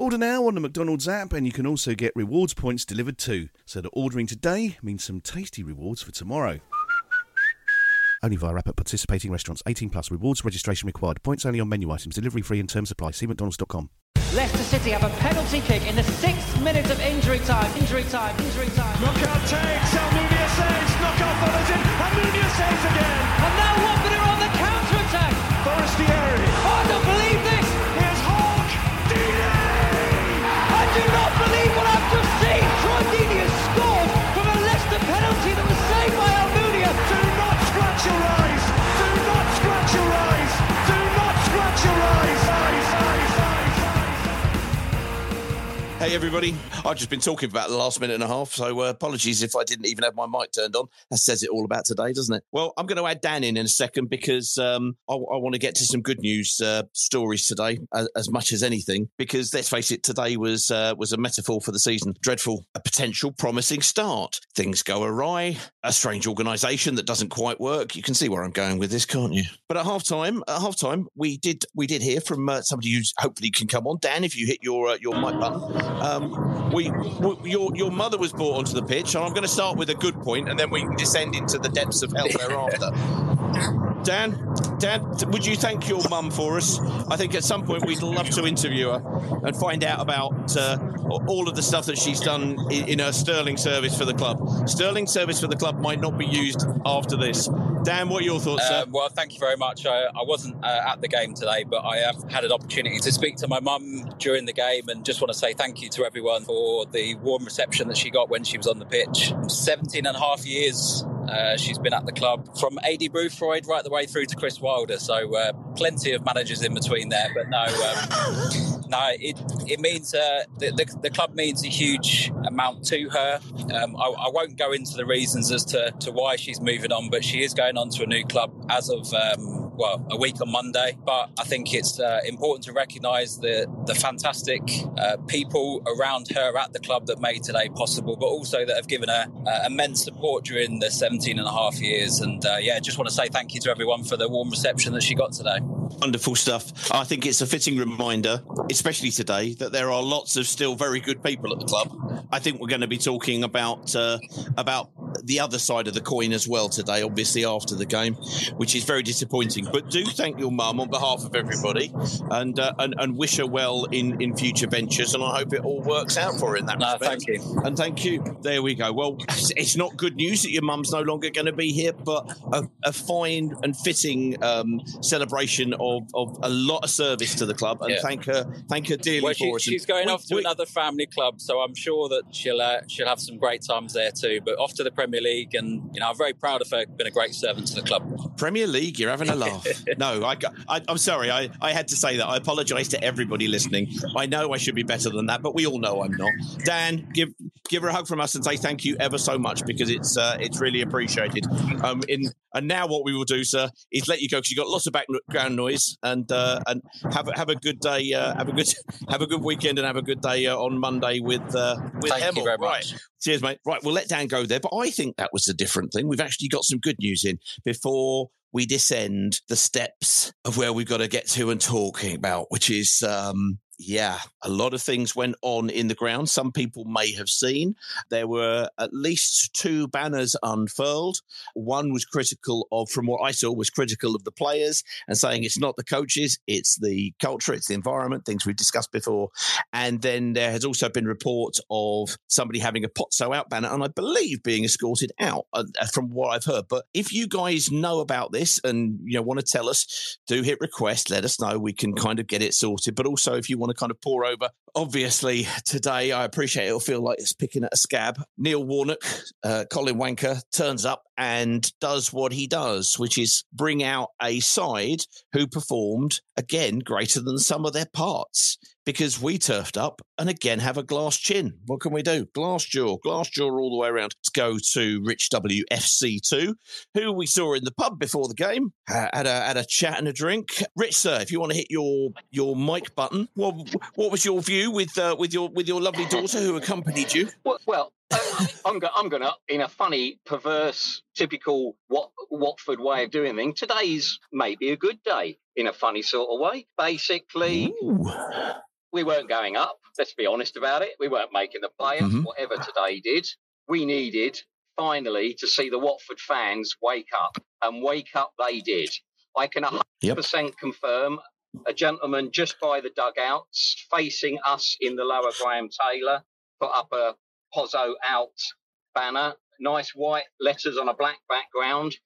Order now on the McDonald's app, and you can also get rewards points delivered too. So that ordering today means some tasty rewards for tomorrow. Only via app at participating restaurants. 18 plus. Rewards registration required. Points only on menu items. Delivery free and terms apply. See mcdonalds.com. Leicester City have a penalty kick in the sixth minute of injury time. Injury time. Injury time. Knockaert takes. Almunia saves. Knockaert follows in. Almunia saves again. And now Watford are on the counter attack. Forestieri. Hey everybody, I've just been talking for about the last minute and a half, so uh, apologies if I didn't even have my mic turned on. That says it all about today, doesn't it? Well, I'm going to add Dan in in a second because um, I, I want to get to some good news uh, stories today, as, as much as anything. Because let's face it, today was uh, was a metaphor for the season. Dreadful, a potential promising start. Things go awry. A strange organisation that doesn't quite work. You can see where I'm going with this, can't you? But at half time, at half time, we did we did hear from uh, somebody who's hopefully can come on. Dan, if you hit your uh, your mic button. Um, we, we, your your mother was brought onto the pitch, and I'm going to start with a good point, and then we can descend into the depths of hell thereafter. Dan, Dan, would you thank your mum for us? I think at some point we'd love to interview her and find out about uh, all of the stuff that she's done in, in her sterling service for the club. Sterling service for the club might not be used after this. Dan, what are your thoughts, sir? Um, well, thank you very much. I, I wasn't uh, at the game today, but I have had an opportunity to speak to my mum during the game and just want to say thank you to everyone for the warm reception that she got when she was on the pitch. 17 and a half years uh, she's been at the club from Aidy Boothroyd right the way through to Chris Wilder. So uh, plenty of managers in between there. But no, um, no, it it means uh, the, the the club means a huge amount to her. Um, I, I won't go into the reasons as to, to why she's moving on, but she is going on to a new club as of. Um, well, a week on Monday, but I think it's uh, important to recognise the the fantastic uh, people around her at the club that made today possible, but also that have given her uh, immense support during the 17 and a half years. And uh, yeah, just want to say thank you to everyone for the warm reception that she got today. Wonderful stuff. I think it's a fitting reminder, especially today, that there are lots of still very good people at the club. I think we're going to be talking about uh, about the other side of the coin as well today, obviously after the game, which is very disappointing. But do thank your mum on behalf of everybody, and uh, and, and wish her well in, in future ventures. And I hope it all works out for her in that No, respect. thank you. And thank you. There we go. Well, it's not good news that your mum's no longer going to be here, but a, a fine and fitting um, celebration of, of a lot of service to the club. And Yeah. thank her, thank her dearly Well, for she. She's going we- off to we- another family club, so I'm sure that she'll uh, she'll have some great times there too. But off to the Premier League, and you know I'm very proud of her. Been a great servant to the club. Premier League, you're having a laugh. no, I, I, I'm sorry. I, I had to say that. I apologise to everybody listening. I know I should be better than that, but we all know I'm not. Dan, give give her a hug from us and say thank you ever so much because it's uh, it's really appreciated. Um, in and now what we will do, sir, is let you go because you've got lots of background noise and uh, and have a, have a good day. Uh, have a good have a good weekend and have a good day uh, on Monday with uh, with Thank you Hemel. very Right. much. Cheers, mate. Right, we'll let Dan go there. But I think that was a different thing. We've actually got some good news in before we descend the steps of where we've got to get to and talking about, which is, um, yeah, a lot of things went on in the ground. Some people may have seen. There were at least two banners unfurled. One was critical of, from what I saw, was critical of the players and saying it's not the coaches, it's the culture, it's the environment, things we've discussed before. And then there has also been reports of somebody having a Pozzo out banner, and I believe being escorted out, uh, from what I've heard. But if you guys know about this and you know want to tell us, do hit request. Let us know. We can kind of get it sorted. But also, if you want to kind of pour over, obviously today I appreciate it'll feel like it's picking at a scab. Neil Warnock, uh, Colin Wanker turns up and does what he does, which is bring out a side who performed again greater than some of their parts because we turfed up and again have a glass chin. What can we do? Glass jaw, glass jaw all the way around. Let's go to Rich WFC2, who we saw in the pub before the game, had a, had a chat and a drink. Rich, sir, if you want to hit your your mic button, what, what was your view with uh, with your with your lovely daughter who accompanied you? Well, well uh, I'm, go- I'm going to, in a funny, perverse, typical Wat- Watford way of doing things, today's maybe a good day in a funny sort of way. Basically, we weren't going up. Let's be honest about it. We weren't making the playoffs, Mhm. whatever today did. We needed finally to see the Watford fans wake up, and wake up they did. I can 100% confirm a gentleman just by the dugouts facing us in the lower Graham Taylor put up a Pozzo out banner, nice white letters on a black background.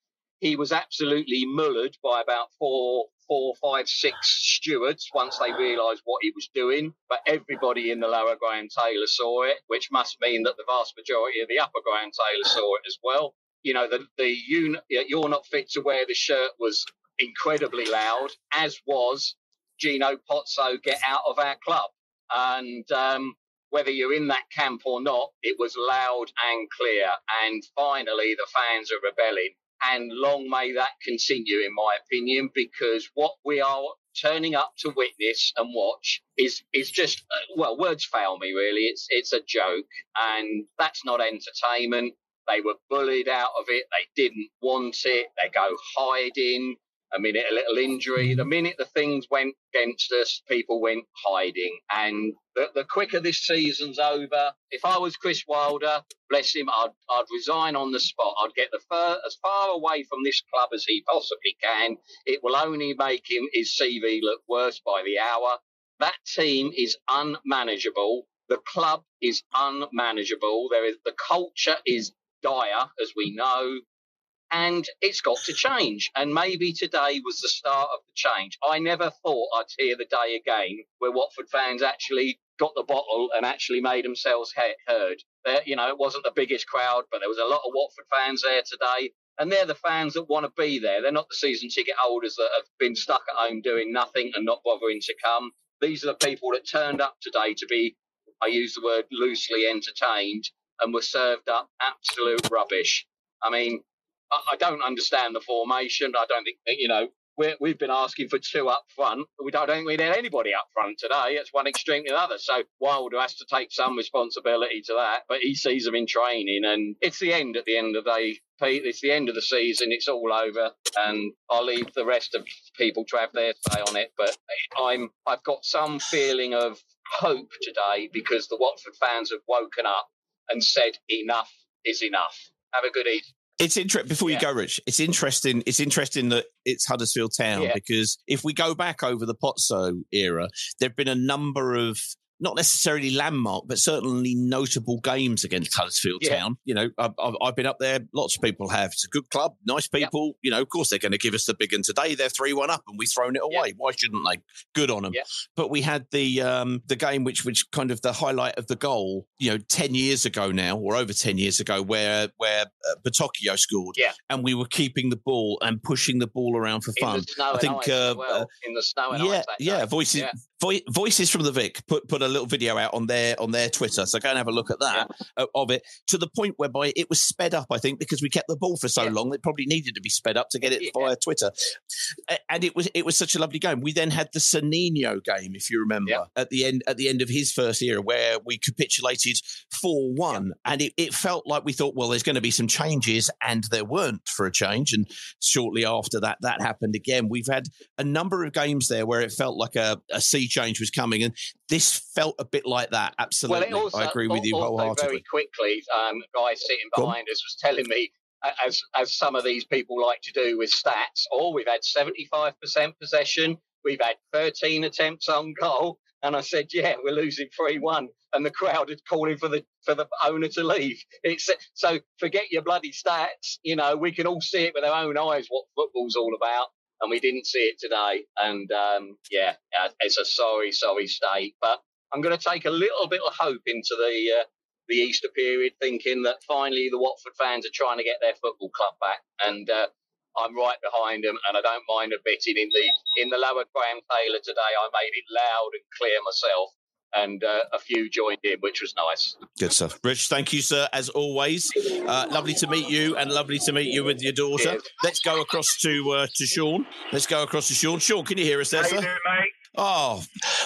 He was absolutely mullered by about four, four, five, six stewards once they realised what he was doing. But everybody in the lower Graham Taylor saw it, which must mean that the vast majority of the upper Graham Taylor saw it as well. You know, the the un, you're not fit to wear the shirt was incredibly loud, as was Gino Pozzo get out of our club. And um, whether you're in that camp or not, it was loud and clear. And finally, the fans are rebelling. And long may that continue, in my opinion, because what we are turning up to witness and watch is is just well, words fail me. Really, it's it's a joke, and that's not entertainment. They were bullied out of it. They didn't want it. They go hiding. A minute, a little injury. Mm-hmm. The minute the things went against us, people went hiding. And the, the quicker this season's over, if I was Chris Wilder, bless him, I'd, I'd resign on the spot. I'd get the fur, as far away from this club as he possibly can. It will only make him his CV look worse by the hour. That team is unmanageable. The club is unmanageable. There is the culture is dire, as we know and it's got to change. And maybe today was the start of the change. I never thought I'd hear the day again where Watford fans actually got the bottle and actually made themselves he- heard. There, you know, it wasn't the biggest crowd, but there was a lot of Watford fans there today. And they're the fans that want to be there. They're not the season ticket holders that have been stuck at home doing nothing and not bothering to come. These are the people that turned up today to be, I use the word loosely entertained, and were served up absolute rubbish. I mean, I don't understand the formation. I don't think you know. We're, we've been asking for two up front. We don't think we need anybody up front today. It's one extreme to the other. So Wilder has to take some responsibility to that. But he sees them in training, and it's the end. At the end of the day, Pete, it's the end of the season. It's all over, and I'll leave the rest of people to have their say on it. But I'm I've got some feeling of hope today because the Watford fans have woken up and said enough is enough. Have a good evening. It's interesting. Before you go, Rich, it's interesting. It's interesting that it's Huddersfield Town Yeah. because if we go back over the Pozzo era, there've been a number of not necessarily landmark, but certainly notable games against Huddersfield Yeah. Town. You know, I've, I've been up there. Lots of people have. It's a good club, nice people. You know, of course they're going to give us the big. And today they're three one up, and we've thrown it away. Why shouldn't they? Good on them. Yeah. But we had the um, the game which which kind of the highlight of the goal. You know, ten years ago now, or over ten years ago, where where uh, Battocchio scored. Yeah. And we were keeping the ball and pushing the ball around for fun. I think uh, well. uh, in the snow yeah, yeah. day. Voices, Yeah. Voi- voices from the Vic put put a little video out on their on their Twitter, so go and have a look at that uh, of it. To the point whereby it was sped up, I think, because we kept the ball for so Yeah. long, it probably needed to be sped up to get it Yeah. via Twitter. And it was it was such a lovely game. We then had the Sannino game, if you remember, Yeah. at the end at the end of his first era, where we capitulated four one, and it, it felt like we thought, well, there's going to be some changes, and there weren't for a change. And shortly after that, that happened again. We've had a number of games there where it felt like a, a sea change was coming, and this felt a bit like that. Absolutely, Well, also, I agree with you wholeheartedly. Very quickly, um, guy sitting behind us was telling me, as as some of these people like to do with stats, oh, we've had seventy five percent possession, we've had thirteen attempts on goal, and I said, yeah, we're losing three one, and the crowd is calling for the for the owner to leave. It's so forget your bloody stats. You know, we can all see it with our own eyes what football's all about. And we didn't see it today. And um, yeah, uh, it's a sorry, sorry state. But I'm going to take a little bit of hope into the uh, the Easter period, thinking that finally the Watford fans are trying to get their football club back. And uh, I'm right behind them, and I don't mind a bit. in the in the lower Graham Taylor today, I made it loud and clear myself and uh, a few joined in, which was nice. Good stuff. Rich, thank you, sir, as always. Uh, lovely to meet you and lovely to meet you with your daughter. Cheers. Let's go across to uh, to Sean. Let's go across to Sean. Sean, can you hear us there, How sir? You doing, mate? Oh,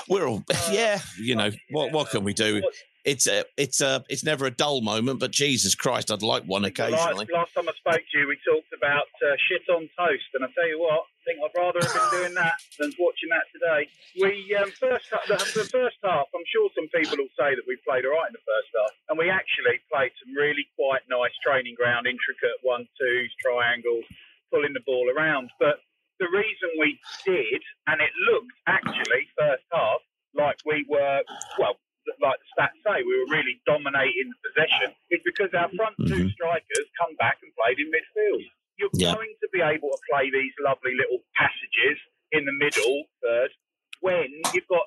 we're all, yeah, you know, what, what can we do? It's a it's a it's never a dull moment, but Jesus Christ, I'd like one occasionally. Last, last time I spoke to you, we talked about uh, shit on toast, and I tell you what, I think I'd rather have been doing that than watching that today. We um, first the, the first half, I'm sure some people will say that we played all right in the first half, and we actually played some really quite nice training ground, intricate one twos, triangles, pulling the ball around, but. The reason we did, and it looked actually first half like we were well like the stats say, we were really dominating the possession, is because our front mm-hmm. two strikers come back and played in midfield. You're yeah. going to be able to play these lovely little passages in the middle third when you've got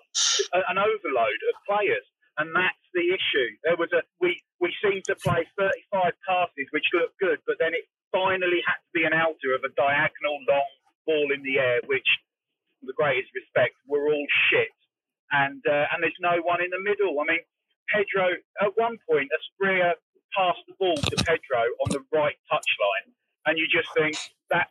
an overload of players. And that's the issue. There was a we we seemed to play 35 passes, which looked good, but then it finally had to be an outer of a diagonal long ball in the air, which, with the greatest respect, were all shit and uh, and there's no one in the middle. I mean, Pedro at one point, Asprilla passed the ball to Pedro on the right touchline, and you just think that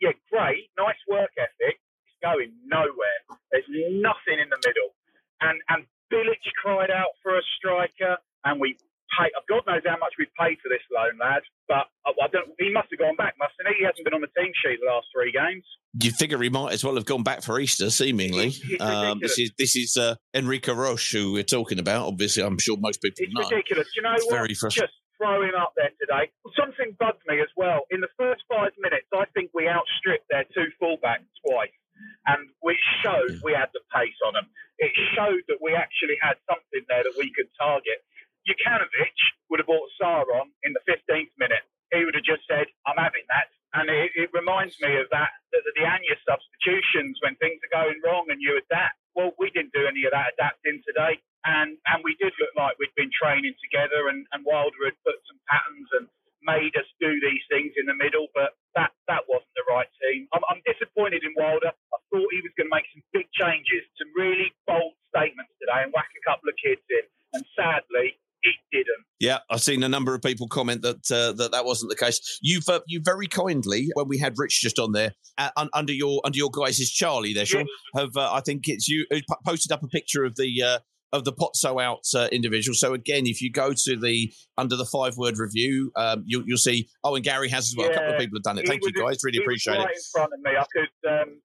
yeah, great, nice work ethic. It's going nowhere. There's nothing in the middle, and and Bilic cried out for a striker, and we pay. God knows how much we've paid for this loan, lad. But I, I don't. He must have gone back, mustn't he? He hasn't been on the team sheet the last three games. You figure he might as well have gone back for Easter, seemingly. Um, this is this is uh, Enrico Roche who we're talking about. Obviously, I'm sure most people it's know. ridiculous. You know it's what? Very frustrating. Just throw him up there today. Something bugged me as well. In the first five minutes, I think we outstripped their two fullbacks twice and we showed we had the pace on them. It showed that we actually had something there that we could target. Jokanovic would have bought Sarr on in the 15th minute. He would have just said, I'm having that. And it, it reminds me of that, the, the Anya substitutions when things are going wrong and you adapt. Well, we didn't do any of that adapting today. And, and we did look like we'd been training together and, and Wilder had put some patterns and made us do these things in the middle, but that, that wasn't the right team. I'm, I'm disappointed in Wilder. I thought he was going to make some big changes, some really bold statements today and whack a couple of kids in. And sadly, didn't. Yeah, I've seen a number of people comment that uh, that that wasn't the case. You've uh, you very kindly when we had Rich just on there uh, under your under your guys is Charlie there, Sean. Yes. Have uh, I think it's you who posted up a picture of the uh, of the Pozzo out uh, individual. So again, if you go to the under the five word review, um, you'll, you'll see. Oh, and Gary has as well. Yeah, a couple of people have done it. Thank you guys, really appreciate right it. In front of me, I could. Um,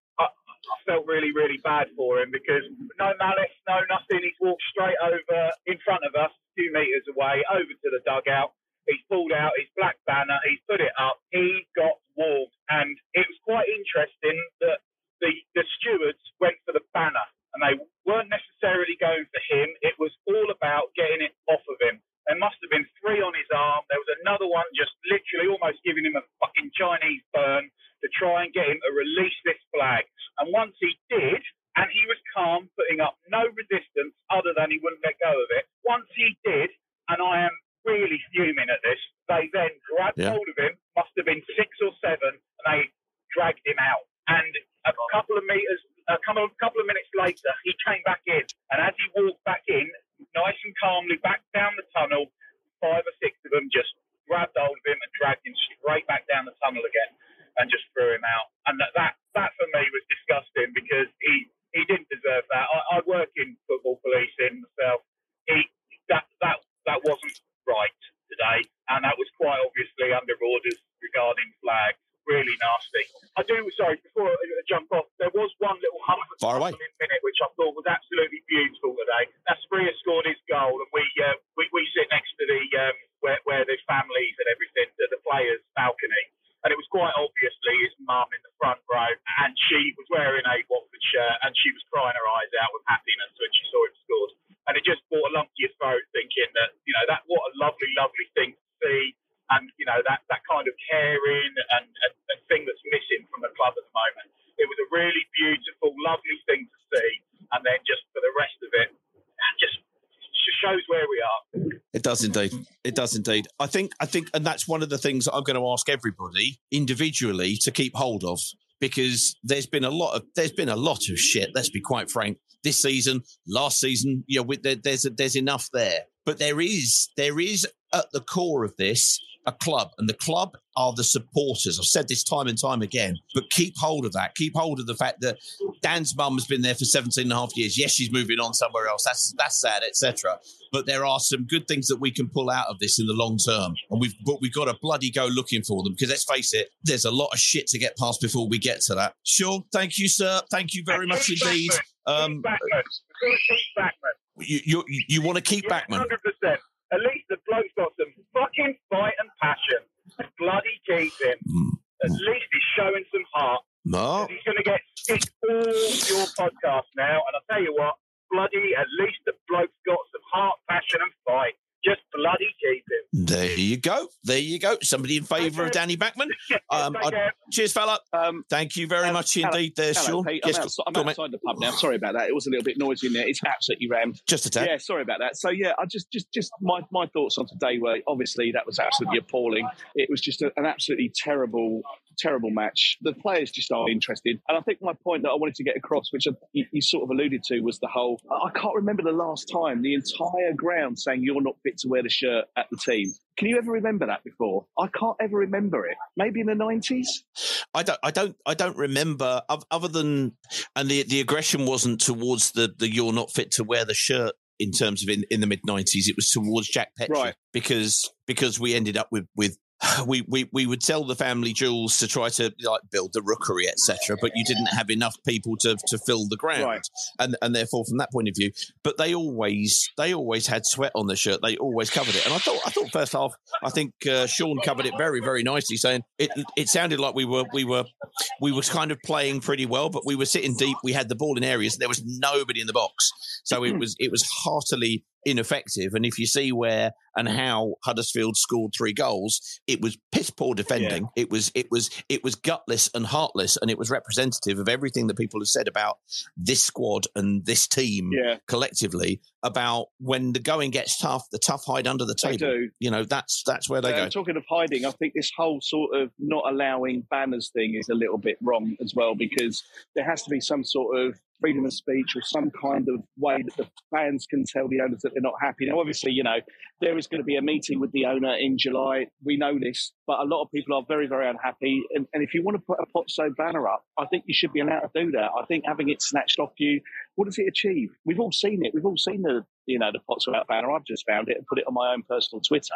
felt really, really bad for him because no malice, no nothing. He's walked straight over in front of us few metres away, over to the dugout. He's pulled out his black banner, he's put it up, he got warped. And it was quite interesting that the, the stewards went for the banner and they weren't necessarily going for him. It was all about getting it off of him. There must have been three on his arm. There was another one just literally almost giving him a fucking Chinese burn try and get him to release this flag. And once he did, and he was calm, putting up no resistance other than he wouldn't let go of it. Once he did, and I am really fuming at this, they then grabbed yeah. hold of him, must have been six or seven, and they dragged him out. And a couple of meters, a couple of, couple of minutes later, he came back in, and as he walked back in, nice and calmly back down the tunnel, five or six of them just grabbed hold of him and dragged him straight back down the tunnel again and just threw him out. And that, that, that for me was disgusting because he he didn't deserve that. I, I work in football policing myself. He that that that wasn't right today, and that was quite obviously under orders regarding flags. Really nasty. I do. Sorry, before I jump off, there was one little hump Far away. minute which I thought was absolutely beautiful today. Asprilla scored his goal, and we uh, we, we sit next to the um, where where the families and everything, the, the players' balcony and it was quite obviously his mum in the front row, and she was wearing a Watford shirt, and she was crying her eyes out with happiness when she saw him scored, and it just brought a lump to your throat, thinking that you know that what a lovely, lovely thing to see, and you know that that kind of caring and, and, and thing that's missing from the club at the moment. It was a really beautiful, lovely thing to see, and then just for the rest of it, just shows where we are. It does indeed. It does indeed. I think. I think, and that's one of the things that I'm going to ask everybody individually to keep hold of because there's been a lot of there's been a lot of shit. Let's be quite frank. This season, last season, you know, with, there, there's there's enough there, but there is there is at the core of this a club, and the club are the supporters. I've said this time and time again, but keep hold of that. Keep hold of the fact that Dan's mum has been there for 17 and a half years. Yes, she's moving on somewhere else. That's that's sad, etc. But there are some good things that we can pull out of this in the long term, and we've but we've got to bloody go looking for them because let's face it, there's a lot of shit to get past before we get to that. Sure, thank you, sir. Thank you very much indeed. Um, you you, you want to keep yeah, Bachmann? Hundred percent. At least the bloke's got some fucking fight and passion. Bloody keep him. Mm. At least he's showing some heart. No. He's going to get sick all your podcast now, and I tell you what, bloody, at least the bloke's got some heart, passion, and fight. Just bloody keep him. There you go. There you go. Somebody in favour of Danny Bachmann. Um, I- cheers, fella. Um, Thank you very much indeed. There, Hello, Sean. Pete. Yes, I'm, go- outside, I'm go on, mate. outside the pub now. Sorry about that. It was a little bit noisy in there. It's absolutely rammed. Just a tad. Yeah, sorry about that. So yeah, I just, just, just my, my thoughts on today were obviously that was absolutely appalling. It was just a, an absolutely terrible, terrible match. The players just aren't interested, and I think my point that I wanted to get across, which I, you, you sort of alluded to, was the whole. I I can't remember the last time the entire ground saying you're not fit to wear the shirt at the team. Can you ever remember that before? I can't ever remember it. Maybe in the nineties. I don't, I don't, I don't remember other than, and the the aggression wasn't towards the the you're not fit to wear the shirt in terms of in, in the mid nineties. It was towards Jack Petchey Right. because because we ended up with with. We, we we would sell the family jewels to try to like build the rookery etc but you didn't have enough people to to fill the ground. Right. and and therefore from that point of view but they always they always had sweat on the shirt. They always covered it. And i thought i thought first half i think uh, sean covered it very very nicely saying it it sounded like we were we were we were kind of playing pretty well but we were sitting deep. We had the ball in areas. There was nobody in the box. So it was it was heartily ineffective. And if you see where and how huddersfield scored three goals it was piss poor defending. It was it was it was gutless and heartless and it was representative of everything that people have said about this squad and this team Yeah. collectively about when the going gets tough the tough hide under the They table. do. you know that's that's where they Uh, go. Talking of hiding, I think this whole sort of not allowing banners thing is a little bit wrong as well because there has to be some sort of freedom of speech or some kind of way that the fans can tell the owners that they're not happy. Now, obviously, you know, there is going to be a meeting with the owner in July. We know this, but a lot of people are very, very unhappy. And, and if you want to put a Pozzo banner up, I think you should be allowed to do that. I think having it snatched off you, what does it achieve? We've all seen it. We've all seen the, you know, the Pozzo out banner. I've just found it and put it on my own personal Twitter.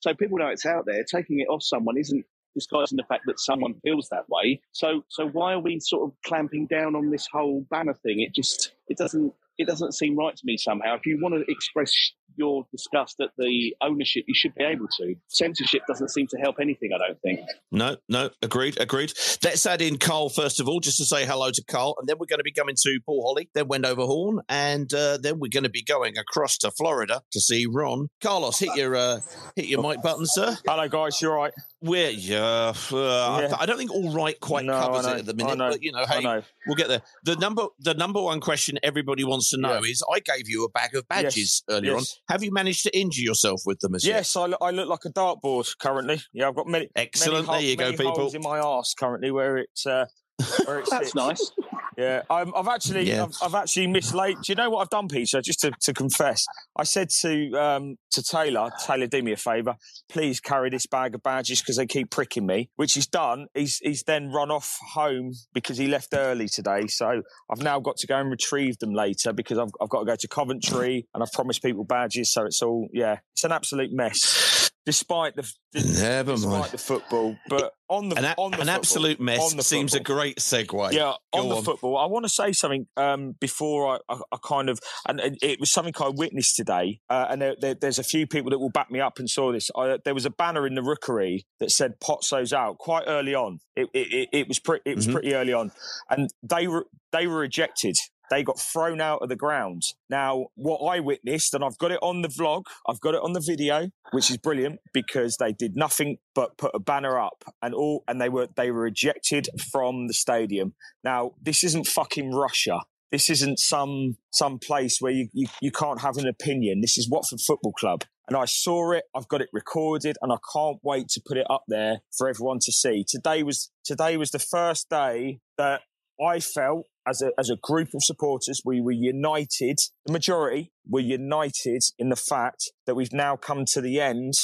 So people know it's out there. Taking it off someone isn't disguising the fact that someone feels that way. So so why are we sort of clamping down on this whole banner thing? It just it doesn't it doesn't seem right to me somehow. If you want to express your disgust at the ownership, you should be able to. Censorship doesn't seem to help anything, I don't think. No, no, agreed, agreed. Let's add in Carl first of all, just to say hello to Carl, and then we're going to be coming to Paul Holly, then Wendover Horn, and uh, then we're going to be going across to Florida to see Ron. Carlos, hit your uh, hit your mic button, sir. Hello, guys. You all right? We're yeah. Uh, I, I don't think all right quite No, covers it at the minute, but you know, hey, know. we'll get there. The number the number one question everybody wants to know is: I gave you a bag of badges Yes, earlier yes. on. Have you managed to injure yourself with them as yet? Yes, I look, I look like a dartboard currently. Yeah, I've got many. Excellent. Many There you go, people. in my arse currently where it's. Uh, That's nice. Yeah, I'm, I've actually, Yeah. I've, I've actually mislaid. Do you know what I've done, Peter? Just to, to confess, I said to um, to Taylor, Taylor, do me a favour, please carry this bag of badges because they keep pricking me. Which he's done. He's he's then run off home because he left early today. So I've now got to go and retrieve them later because I've I've got to go to Coventry and I've promised people badges. So it's all yeah, it's an absolute mess. Despite the Never despite mind. the football, but on the An, a- on the an football- absolute mess on seems a great segue. Yeah, on Go the football, I want to say something um, before I, I, I kind of, and it, it was something I witnessed today, uh, and there, there, there's a few people that will back me up and saw this. I, there was a banner in the rookery that said "Pozzo's out" quite early on. It, it, it, it was pretty, it was Mhm. pretty early on, and they were they were ejected. They got thrown out of the ground. Now, what I witnessed, and I've got it on the vlog, I've got it on the video, which is brilliant because they did nothing but put a banner up, and all, and they were they were ejected from the stadium. Now, this isn't fucking Russia. This isn't some some place where you, you, you can't have an opinion. This is Watford Football Club. and I saw it. I've got it recorded, and I can't wait to put it up there for everyone to see. Today was today was the first day that I felt as a as a group of supporters we were united. The majority were united in the fact that we've now come to the end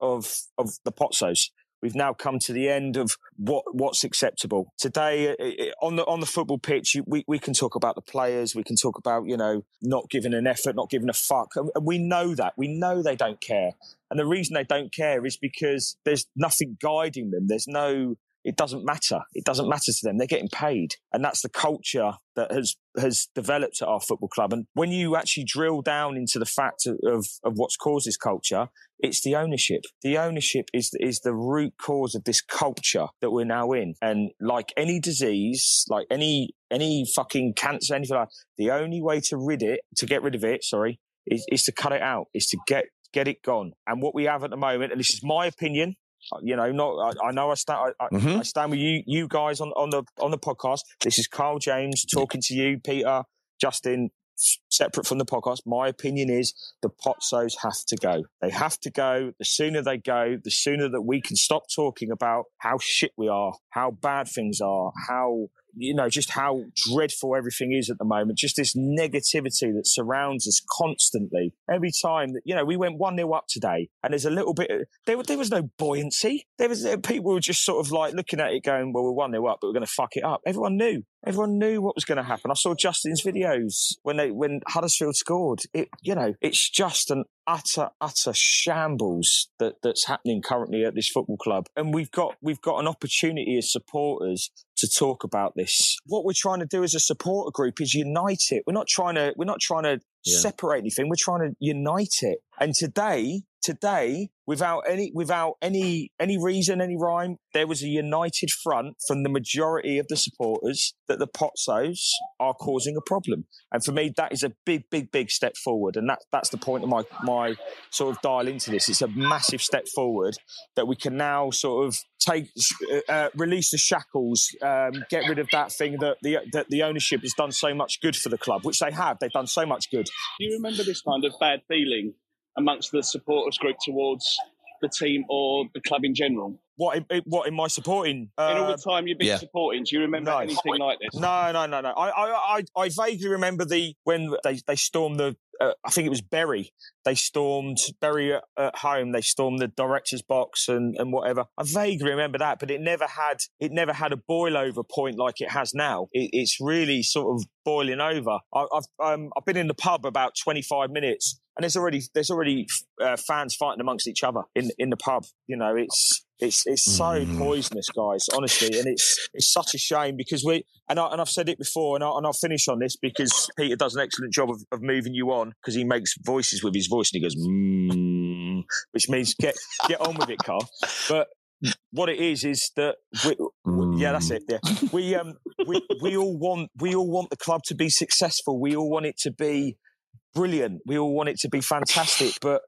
of of the Pozzos. We've now come to the end of what what's acceptable today uh, uh, uh, on the on the football pitch. We we can talk about the players. We can talk about you know not giving an effort, not giving a fuck, and we know that. We know they don't care, and the reason they don't care is because there's nothing guiding them. There's no it doesn't matter. It doesn't matter to them. They're getting paid. And that's the culture that has, has developed at our football club. And when you actually drill down into the fact of, of what's caused this culture, it's the ownership. The ownership is, is the root cause of this culture that we're now in. And like any disease, like any, any fucking cancer, anything like the only way to rid it, to get rid of it, sorry, is, is to cut it out, is to get, get it gone. And what we have at the moment, and this is my opinion, you know, not I, I know I stand I, mm-hmm. I, stand with you you guys on, on the on the podcast. This is Carl James talking to you, Peter, Justin, separate from the podcast. My opinion is the Pozzos have to go. They have to go. The sooner they go, the sooner that we can stop talking about how shit we are, how bad things are, how you know, just how dreadful everything is at the moment. Just this negativity that surrounds us constantly. Every time that, you know, we went 1 0 up today and there's a little bit, there, there was no buoyancy. There was, uh, people were just sort of like looking at it going, well, we're 1 0 up, but we're going to fuck it up. Everyone knew. Everyone knew what was going to happen. I saw Justin's videos when they, when Huddersfield scored. It, you know, it's just an utter, utter shambles that, that's happening currently at this football club. And we've got, we've got an opportunity as supporters to talk about this. What we're trying to do as a supporter group is unite it. We're not trying to, we're not trying to separate anything. We're trying to unite it. And today, today, without any, without any, any reason, any rhyme, there was a united front from the majority of the supporters that the Pozzos are causing a problem. And for me, that is a big, big, big step forward. And that, that's the point of my, my sort of dial into this. It's a massive step forward that we can now sort of take, uh, uh, release the shackles, um, get rid of that thing that the, that the ownership has done so much good for the club, which they have. They've done so much good. Do you remember this kind of bad feeling amongst the supporters group towards the team or the club in general? What? In, what in my supporting? Uh, in all the uh, time you've been yeah. supporting, do you remember no. anything like this? No, no, no, no. I, I, I, I vaguely remember the when they they stormed the. Uh, I think it was Bury. They stormed at, at, home. They stormed the director's box and, and whatever. I vaguely remember that, but it never had it never had a boil over point like it has now. It, it's really sort of boiling over. I, have um, I've been in the pub about twenty five minutes and there's already there's already uh, fans fighting amongst each other in in the pub. You know, it's it's it's so mm. poisonous, guys. Honestly, and it's it's such a shame because we and I and I've said it before, and, I, and I'll finish on this because Peter does an excellent job of, of moving you on because he makes voices with his voice and he goes, mm, which means get get on with it, Carl. But what it is is that we, we, yeah, that's it. Yeah, we um we we all want we all want the club to be successful. We all want it to be brilliant. We all want it to be fantastic, but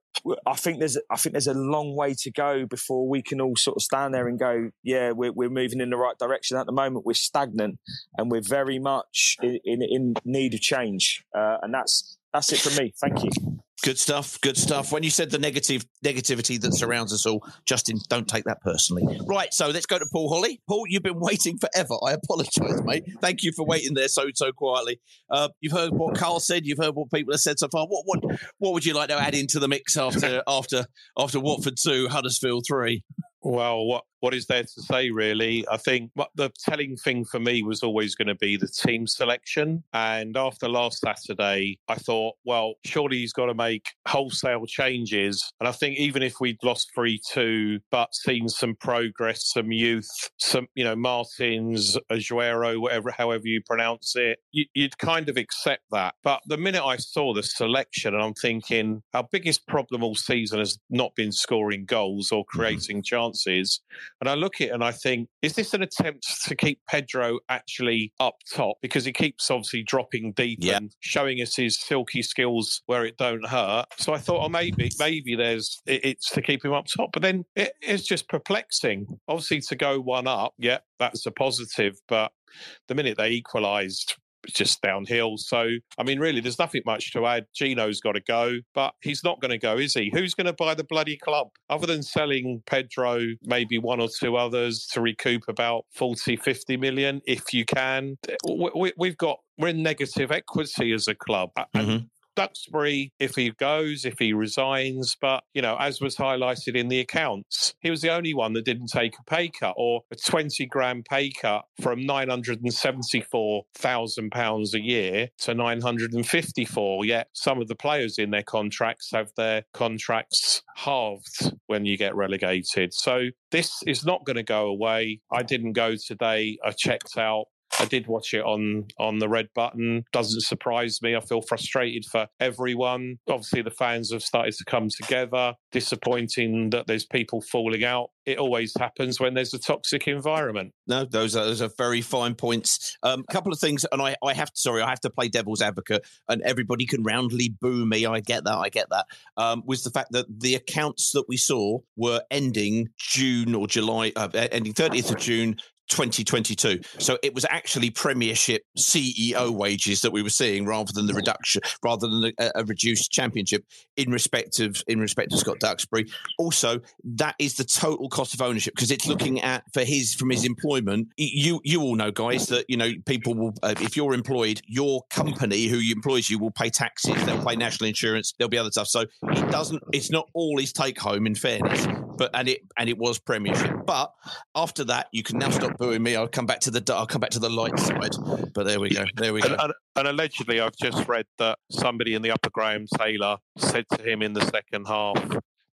I think there's I think there's a long way to go before we can all sort of stand there and go, yeah, we're we're moving in the right direction. At the moment, we're stagnant and we're very much in in, in need of change, uh, and that's that's it for me. Thank you. Good stuff. Good stuff. When you said the negative negativity that surrounds us all, Justin, don't take that personally. Right. So let's go to Paul Holly. Paul, you've been waiting forever. I apologise, mate. Thank you for waiting there so so quietly. Uh, you've heard what Carl said. You've heard what people have said so far. What what what would you like to add into the mix after after after Watford two, Huddersfield three? Well, what what is there to say, really? I think the telling thing for me was always going to be the team selection. And after last Saturday, I thought, well, surely he's got to make wholesale changes. And I think even if we'd lost 3 2, but seen some progress, some youth, some, you know, Martins, Aguero, whatever, however you pronounce it, you, would kind of accept that. But the minute I saw the selection, and I'm thinking, our biggest problem all season has not been scoring goals or mm-hmm. creating mm-hmm. chances. And I look at it and I think, is this an attempt to keep Pedro actually up top? Because he keeps obviously dropping deep yep. and showing us his silky skills where it don't hurt. So I thought, oh, maybe, maybe there's it's to keep him up top. But then it, it's just perplexing. Obviously, to go one up, yeah, that's a positive. But the minute they equalised, just downhill. So, I mean, really, there's nothing much to add. Gino's got to go, but he's not going to go, is he? Who's going to buy the bloody club? Other than selling Pedro, maybe one or two others to recoup about 40, 50 million, if you can. We, have got, we're in negative equity as a club. Mm-hmm. Duxbury, if he goes, if he resigns, but you know, as was highlighted in the accounts, he was the only one that didn't take a pay cut or a 20 grand pay cut from 974,000 pounds a year to 954. Yet some of the players in their contracts have their contracts halved when you get relegated. So this is not going to go away. I didn't go today. I checked out I did watch it on on the red button. Doesn't surprise me. I feel frustrated for everyone. Obviously, the fans have started to come together. Disappointing that there's people falling out. It always happens when there's a toxic environment. No, those are, those are very fine points. A um, couple of things, and I, I have to, sorry, I have to play devil's advocate, and everybody can roundly boo me. I get that. I get that. Um, was the fact that the accounts that we saw were ending June or July, uh, ending 30th of June 2022. So it was actually Premiership CEO wages that we were seeing, rather than the reduction, rather than a, a, reduced Championship in respect of in respect of Scott Duxbury. Also, that is the total cost of ownership because it's looking at for his from his employment. You you all know, guys, that you know people will uh, if you're employed, your company who employs you will pay taxes, they'll pay national insurance, there'll be other stuff. So it doesn't. It's not all his take home, in fairness, but and it and it was Premiership. But after that, you can now stop booing me. I'll come back to the I'll come back to the light side. But there we go. There we go. And, and, and allegedly, I've just read that somebody in the upper Graham Taylor said to him in the second half,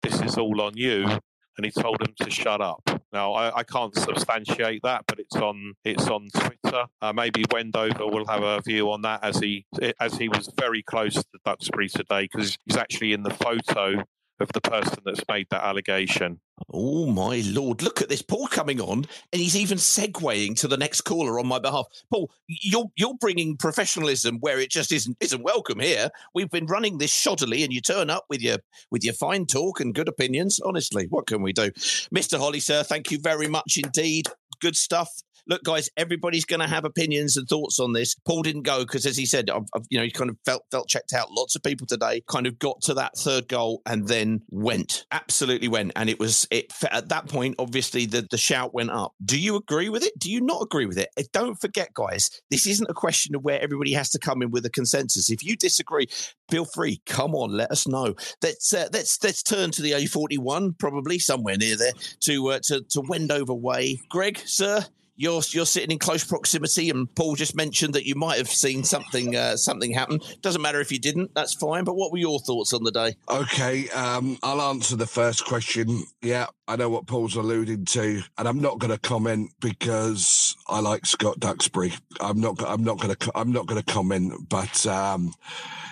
"This is all on you," and he told him to shut up. Now I, I can't substantiate that, but it's on it's on Twitter. Uh, maybe Wendover will have a view on that as he as he was very close to Duxbury today because he's actually in the photo of the person that's made that allegation. Oh my lord! Look at this, Paul coming on, and he's even segueing to the next caller on my behalf. Paul, you're you're bringing professionalism where it just isn't isn't welcome here. We've been running this shoddily, and you turn up with your with your fine talk and good opinions. Honestly, what can we do, Mister Holly, sir? Thank you very much indeed. Good stuff look, guys, everybody's going to have opinions and thoughts on this. Paul didn't go because, as he said, I've, I've, you know, he kind of felt felt checked out. Lots of people today kind of got to that third goal and then went, absolutely went, and it was it at that point. Obviously, the the shout went up. Do you agree with it? Do you not agree with it? Don't forget, guys, this isn't a question of where everybody has to come in with a consensus. If you disagree, feel free. Come on, let us know. Let's uh, let's let's turn to the A41, probably somewhere near there, to uh, to to Wendover Way. Greg, sir, you're you're sitting in close proximity, and Paul just mentioned that you might have seen something uh, something happen. Doesn't matter if you didn't; that's fine. But what were your thoughts on the day? Okay, um, I'll answer the first question. Yeah, I know what Paul's alluding to, and I'm not going to comment because I like Scott Duxbury. I'm not. I'm not going to. I'm not going to comment. But um,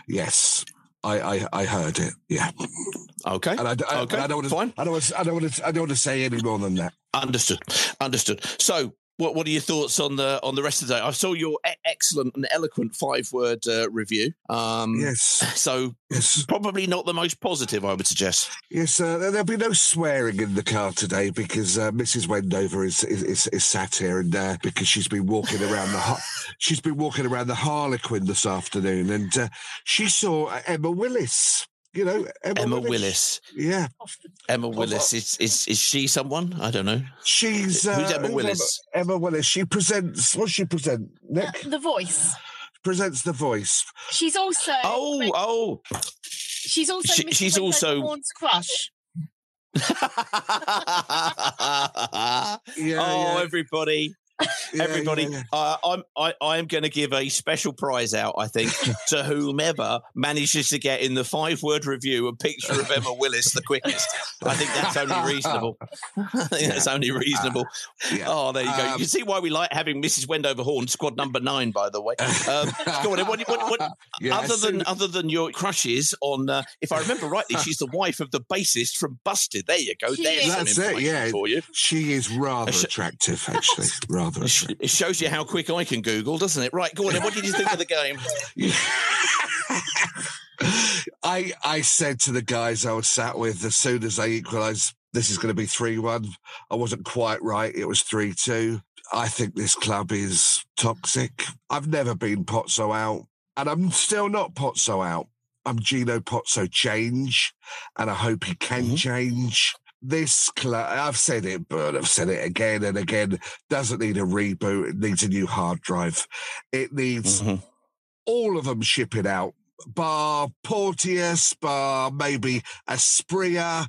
yes, I, I, I heard it. Yeah. Okay. And I, I, okay. I don't want to. Fine. I don't want to. I don't want to. I don't want to say any more than that. Understood. Understood. So what What are your thoughts on the on the rest of the day? I saw your e- excellent and eloquent five word uh, review. Um, yes. So yes. probably not the most positive, I would suggest. Yes, uh, there'll be no swearing in the car today because uh, Mrs. Wendover is is, is, is sat here and uh, because she's been walking around the she's been walking around the Harlequin this afternoon and uh, she saw Emma Willis you know, Emma, Emma Willis. Willis. Yeah. Emma Willis. Is, is is she someone? I don't know. She's uh, who's Emma Willis? Emma, Emma, Willis. She presents. What she present? Nick? Uh, the Voice. Presents The Voice. She's also. Oh, oh. She's also. She, she's also. Horn's crush. yeah, oh, yeah. everybody. Yeah, Everybody, yeah, yeah. Uh, I'm I, I am going to give a special prize out. I think to whomever manages to get in the five word review a picture of Emma Willis the quickest. I think that's only reasonable. I think that's only reasonable. Uh, oh, there you go. Um, you can see why we like having Mrs. Wendover Horn, squad number nine, by the way. Um, go on. What, what, what, other than other than your crushes on, uh, if I remember rightly, she's the wife of the bassist from Busted. There you go. There's that's it. Yeah, for you. She is rather attractive, actually. rather. It shows you how quick I can Google, doesn't it? Right, Gordon, what did you think of the game? I I said to the guys I was sat with as soon as they equalised this is going to be 3 1. I wasn't quite right. It was 3 2. I think this club is toxic. I've never been Pozzo out, and I'm still not Pozzo out. I'm Gino Pozzo change, and I hope he can mm-hmm. change. This club, I've said it, but I've said it again and again, doesn't need a reboot. It needs a new hard drive. It needs all of them shipping out, bar Porteous, bar maybe a Springer,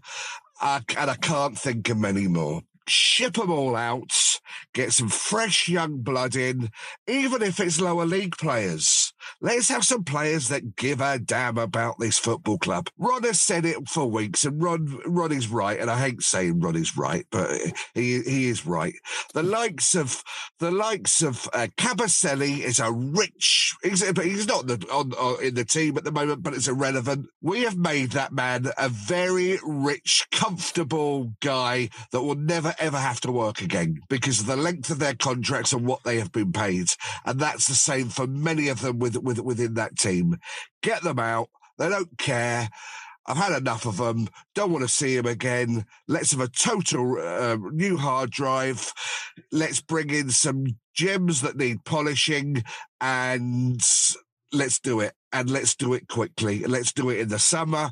uh, and I can't think of many more. Ship them all out, get some fresh young blood in, even if it's lower league players. Let's have some players that give a damn about this football club. Ron has said it for weeks, and Ron, Ron is right, and I hate saying Ron is right, but he he is right. The likes of the likes of uh, Kabasele is a rich, he's, he's not the, on, on, in the team at the moment, but it's irrelevant. We have made that man a very rich, comfortable guy that will never ever have to work again because of the length of their contracts and what they have been paid, and that's the same for many of them with, with within that team. Get them out. They don't care. I've had enough of them. Don't want to see them again. Let's have a total uh, new hard drive. Let's bring in some gems that need polishing and let's do it and let's do it quickly. Let's do it in the summer.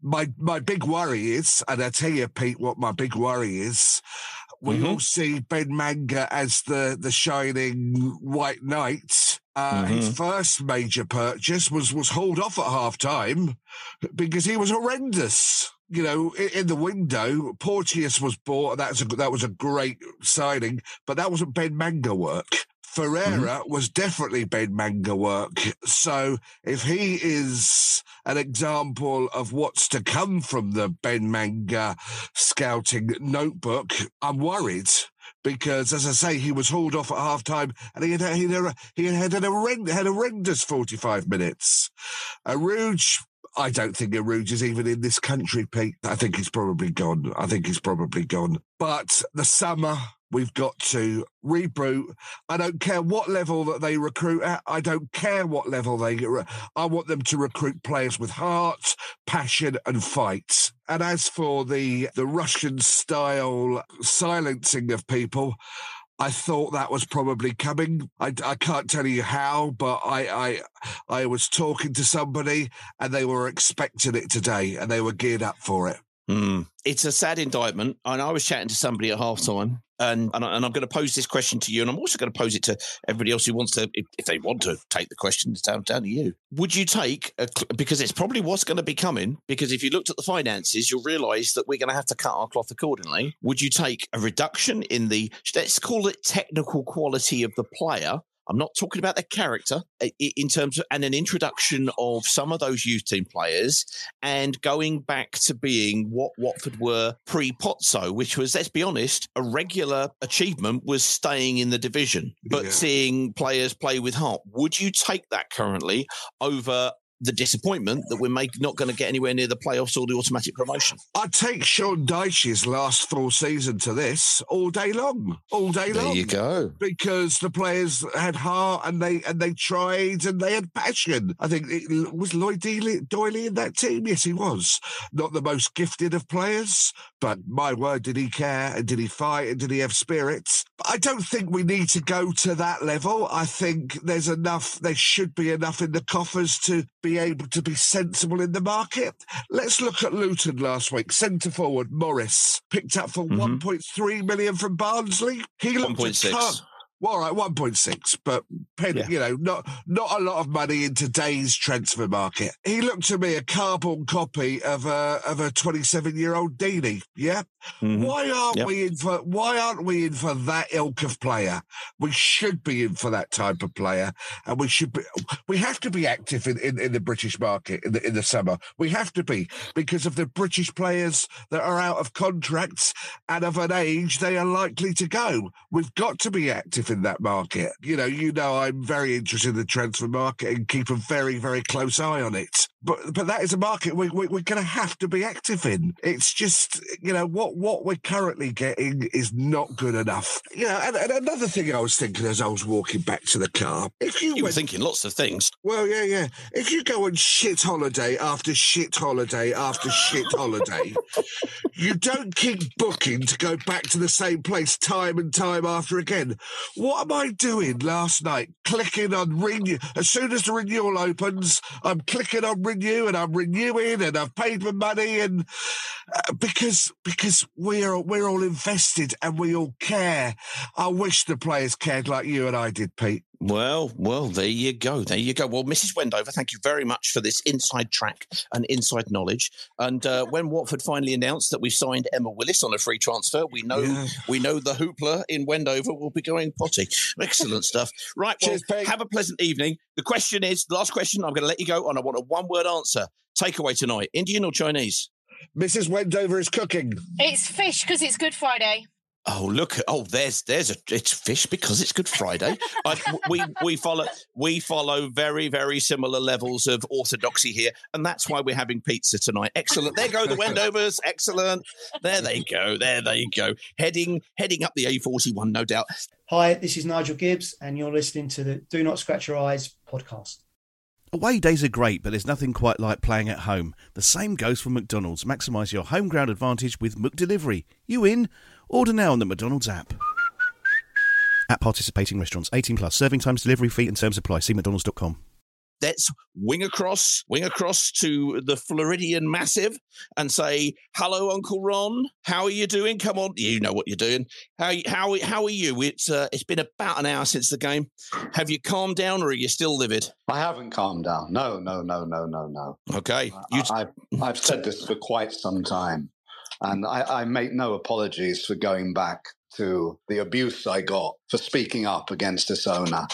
My my big worry is, and I tell you, Pete, what my big worry is. We Mm-hmm. all see Ben Manga as the the shining white knight. Uh, His Mhm. first major purchase was was hauled off at half time because he was horrendous. You know, in, in the window, Porteous was bought. That was a, that was a great signing, but that wasn't Ben Manga work. Mm-hmm. Ferreira was definitely Ben Manga work. So if he is an example of what's to come from the Ben Manga scouting notebook, I'm worried. Because, as I say, he was hauled off at half time and he had, he had, he had an horrendous, had horrendous 45 minutes. Arouge, I don't think Arouge is even in this country, Pete. I think he's probably gone. I think he's probably gone. But the summer, we've got to reboot. I don't care what level that they recruit at. I don't care what level they get. Re- I want them to recruit players with heart, passion, and fight. And as for the the Russian style silencing of people, I thought that was probably coming. I, I can't tell you how, but I, I I was talking to somebody and they were expecting it today and they were geared up for it. Mm. It's a sad indictment. And I was chatting to somebody at halftime, and, and, I, I'm going to pose this question to you, and I'm also going to pose it to everybody else who wants to, if, if they want to take the question, it's down, down to you. Would you take, a, because it's probably what's going to be coming, because if you looked at the finances, you'll realise that we're going to have to cut our cloth accordingly. Would you take a reduction in the, let's call it technical quality of the player? I'm not talking about their character in terms of, and an introduction of some of those youth team players and going back to being what Watford were pre Pozzo, which was, let's be honest, a regular achievement was staying in the division, but Yeah. seeing players play with heart. Would you take that currently over the disappointment that we're make, not going to get anywhere near the playoffs or the automatic promotion? I'd take Sean Dyche's last full season to this all day long, all day There long. There you go. Because the players had heart and they and they tried and they had passion. I think it was Lloyd Doyley, Doyley in that team. Yes, he was not the most gifted of players, but my word, did he care and did he fight and did he have spirits? I don't think we need to go to that level. I think there's enough. There should be enough in the coffers to be able to be sensible in the market. Let's look at Luton last week. Centre forward Morris picked up for Mhm. 1.3 million from Barnsley. He looked a 1.6. Well, all right, one point six, but pen, Yeah. you know, not not a lot of money in today's transfer market. He looked to me a carbon copy of a of a twenty seven year old Deeney. Yeah, Mhm. why aren't Yep. we in for why aren't we in for that ilk of player? We should be in for that type of player, and we should be. We have to be active in, in, in the British market in the in the summer. We have to be because of the British players that are out of contracts and of an age they are likely to go. We've got to be active in that market. You know, you know, I'm very interested in the transfer market and keep a very very close eye on it. But but that is a market we, we, we're going to have to be active in. It's just you know what what we're currently getting is not good enough. You know, and, and another thing I was thinking as I was walking back to the car, if you, You were thinking lots of things. well, yeah, yeah. If you go on shit holiday after shit holiday after shit holiday, you don't keep booking to go back to the same place time and time after again. What am I doing last night? Clicking on renew. As soon as the renewal opens, I'm clicking on renew and I'm renewing and I've paid my money and uh, because because we're we're all invested and we all care. I wish the players cared like you and I did, Pete. Well, well, there you go. There you go. Well, Mrs. Wendover, thank you very much for this inside track and inside knowledge. And uh, when Watford finally announced that we signed Emma Willis on a free transfer, we know Yeah. we know the hoopla in Wendover will be going potty. Excellent stuff. Right, well, Cheers, have a pleasant evening. The question is, the last question, I'm going to let you go, and I want a one-word answer. Takeaway tonight: Indian or Chinese? Mrs. Wendover is cooking. It's fish because it's Good Friday. Oh look! Oh, there's there's a it's fish because it's Good Friday. I, we we follow we follow very very similar levels of orthodoxy here, and that's why we're having pizza tonight. Excellent. There go the Wendovers. Excellent. There they go. There they go. Heading heading up the A41, no doubt. Hi, this is Nigel Gibbs, and you're listening to the Do Not Scratch Your Eyes podcast. Away days are great, but there's nothing quite like playing at home. The same goes for McDonald's. Maximise your home ground advantage with McDelivery. You in? Order now on the McDonald's app. At participating restaurants, 18 plus. Serving times, delivery fee, and terms apply. See McDonald's.com. Let's wing across, wing across to the Floridian Massive and say, "Hello, Uncle Ron. How are you doing? Come on, you know what you're doing. How how how are you? It's uh, it's been about an hour since the game. Have you calmed down, or are you still livid? I haven't calmed down. No, no, no, no, no, no. Okay, I, I've, I've said this for quite some time, and I, I make no apologies for going back to the abuse I got for speaking up against this owner.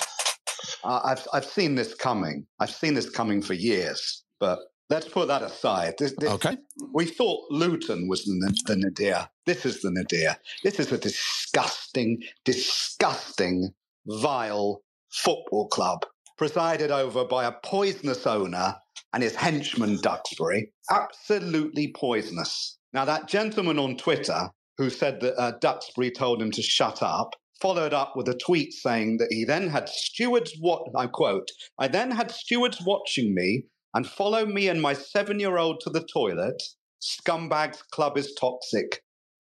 Uh, I've I've seen this coming. I've seen this coming for years, but let's put that aside. This, this, okay. We thought Luton was the, the nadir. This is the nadir. This is a disgusting, disgusting, vile football club presided over by a poisonous owner and his henchman Duxbury. Absolutely poisonous. Now, that gentleman on Twitter who said that uh, Duxbury told him to shut up followed up with a tweet saying that he then had stewards what I quote, I then had stewards watching me and follow me and my seven year old to the toilet. Scumbag's club is toxic.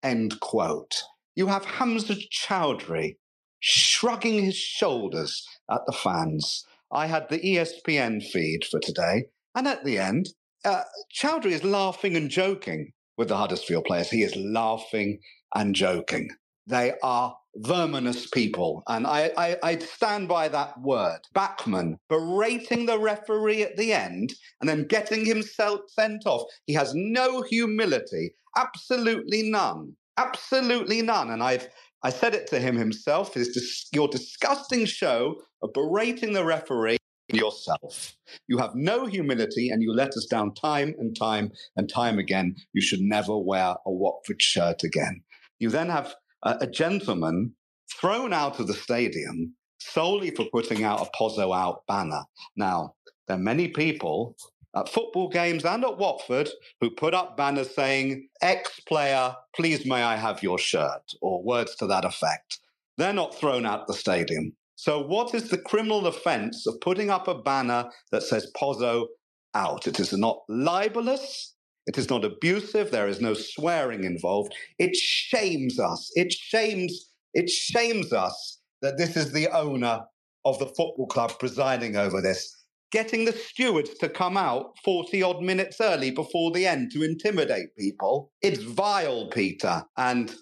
End quote. You have Hamza Choudhury shrugging his shoulders at the fans. I had the ESPN feed for today, and at the end, uh, Choudhury is laughing and joking with the Huddersfield players. He is laughing and joking. They are verminous people. And I, I, I stand by that word. Bachmann berating the referee at the end and then getting himself sent off. He has no humility, absolutely none. Absolutely none. And I've I said it to him himself. Is dis- your disgusting show of berating the referee yourself. You have no humility and you let us down time and time and time again. You should never wear a Watford shirt again. You then have a, a gentleman thrown out of the stadium solely for putting out a Pozzo out banner. Now, there are many people at football games and at Watford who put up banners saying, ex player, please may I have your shirt, or words to that effect. They're not thrown out the stadium. So, what is the criminal offence of putting up a banner that says Pozzo out? It is not libelous. It is not abusive. There is no swearing involved. It shames us. It shames. It shames us that this is the owner of the football club presiding over this, getting the stewards to come out 40 odd minutes early before the end to intimidate people. It's vile, Peter. And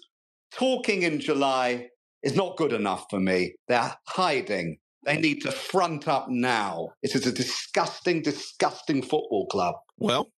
talking in July is not good enough for me. They're hiding. They need to front up now. It is a disgusting, disgusting football club. Well,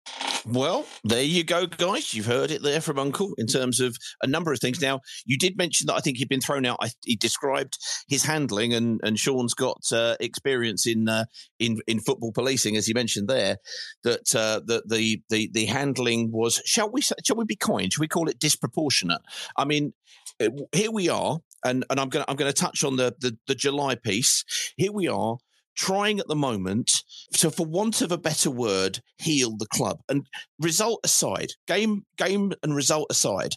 well, there you go, guys. You've heard it there from Uncle in terms of a number of things. Now, you did mention that I think he'd been thrown out. I, he described his handling, and, and Sean's got uh, experience in uh, in in football policing, as he mentioned there. That uh, that the the the handling was, shall we shall we be kind? Shall we call it disproportionate? I mean, uh, here we are, and and I'm going I'm going to touch on the, the the July piece. Here we are trying at the moment to, for want of a better word, heal the club. And result aside, game game and result aside,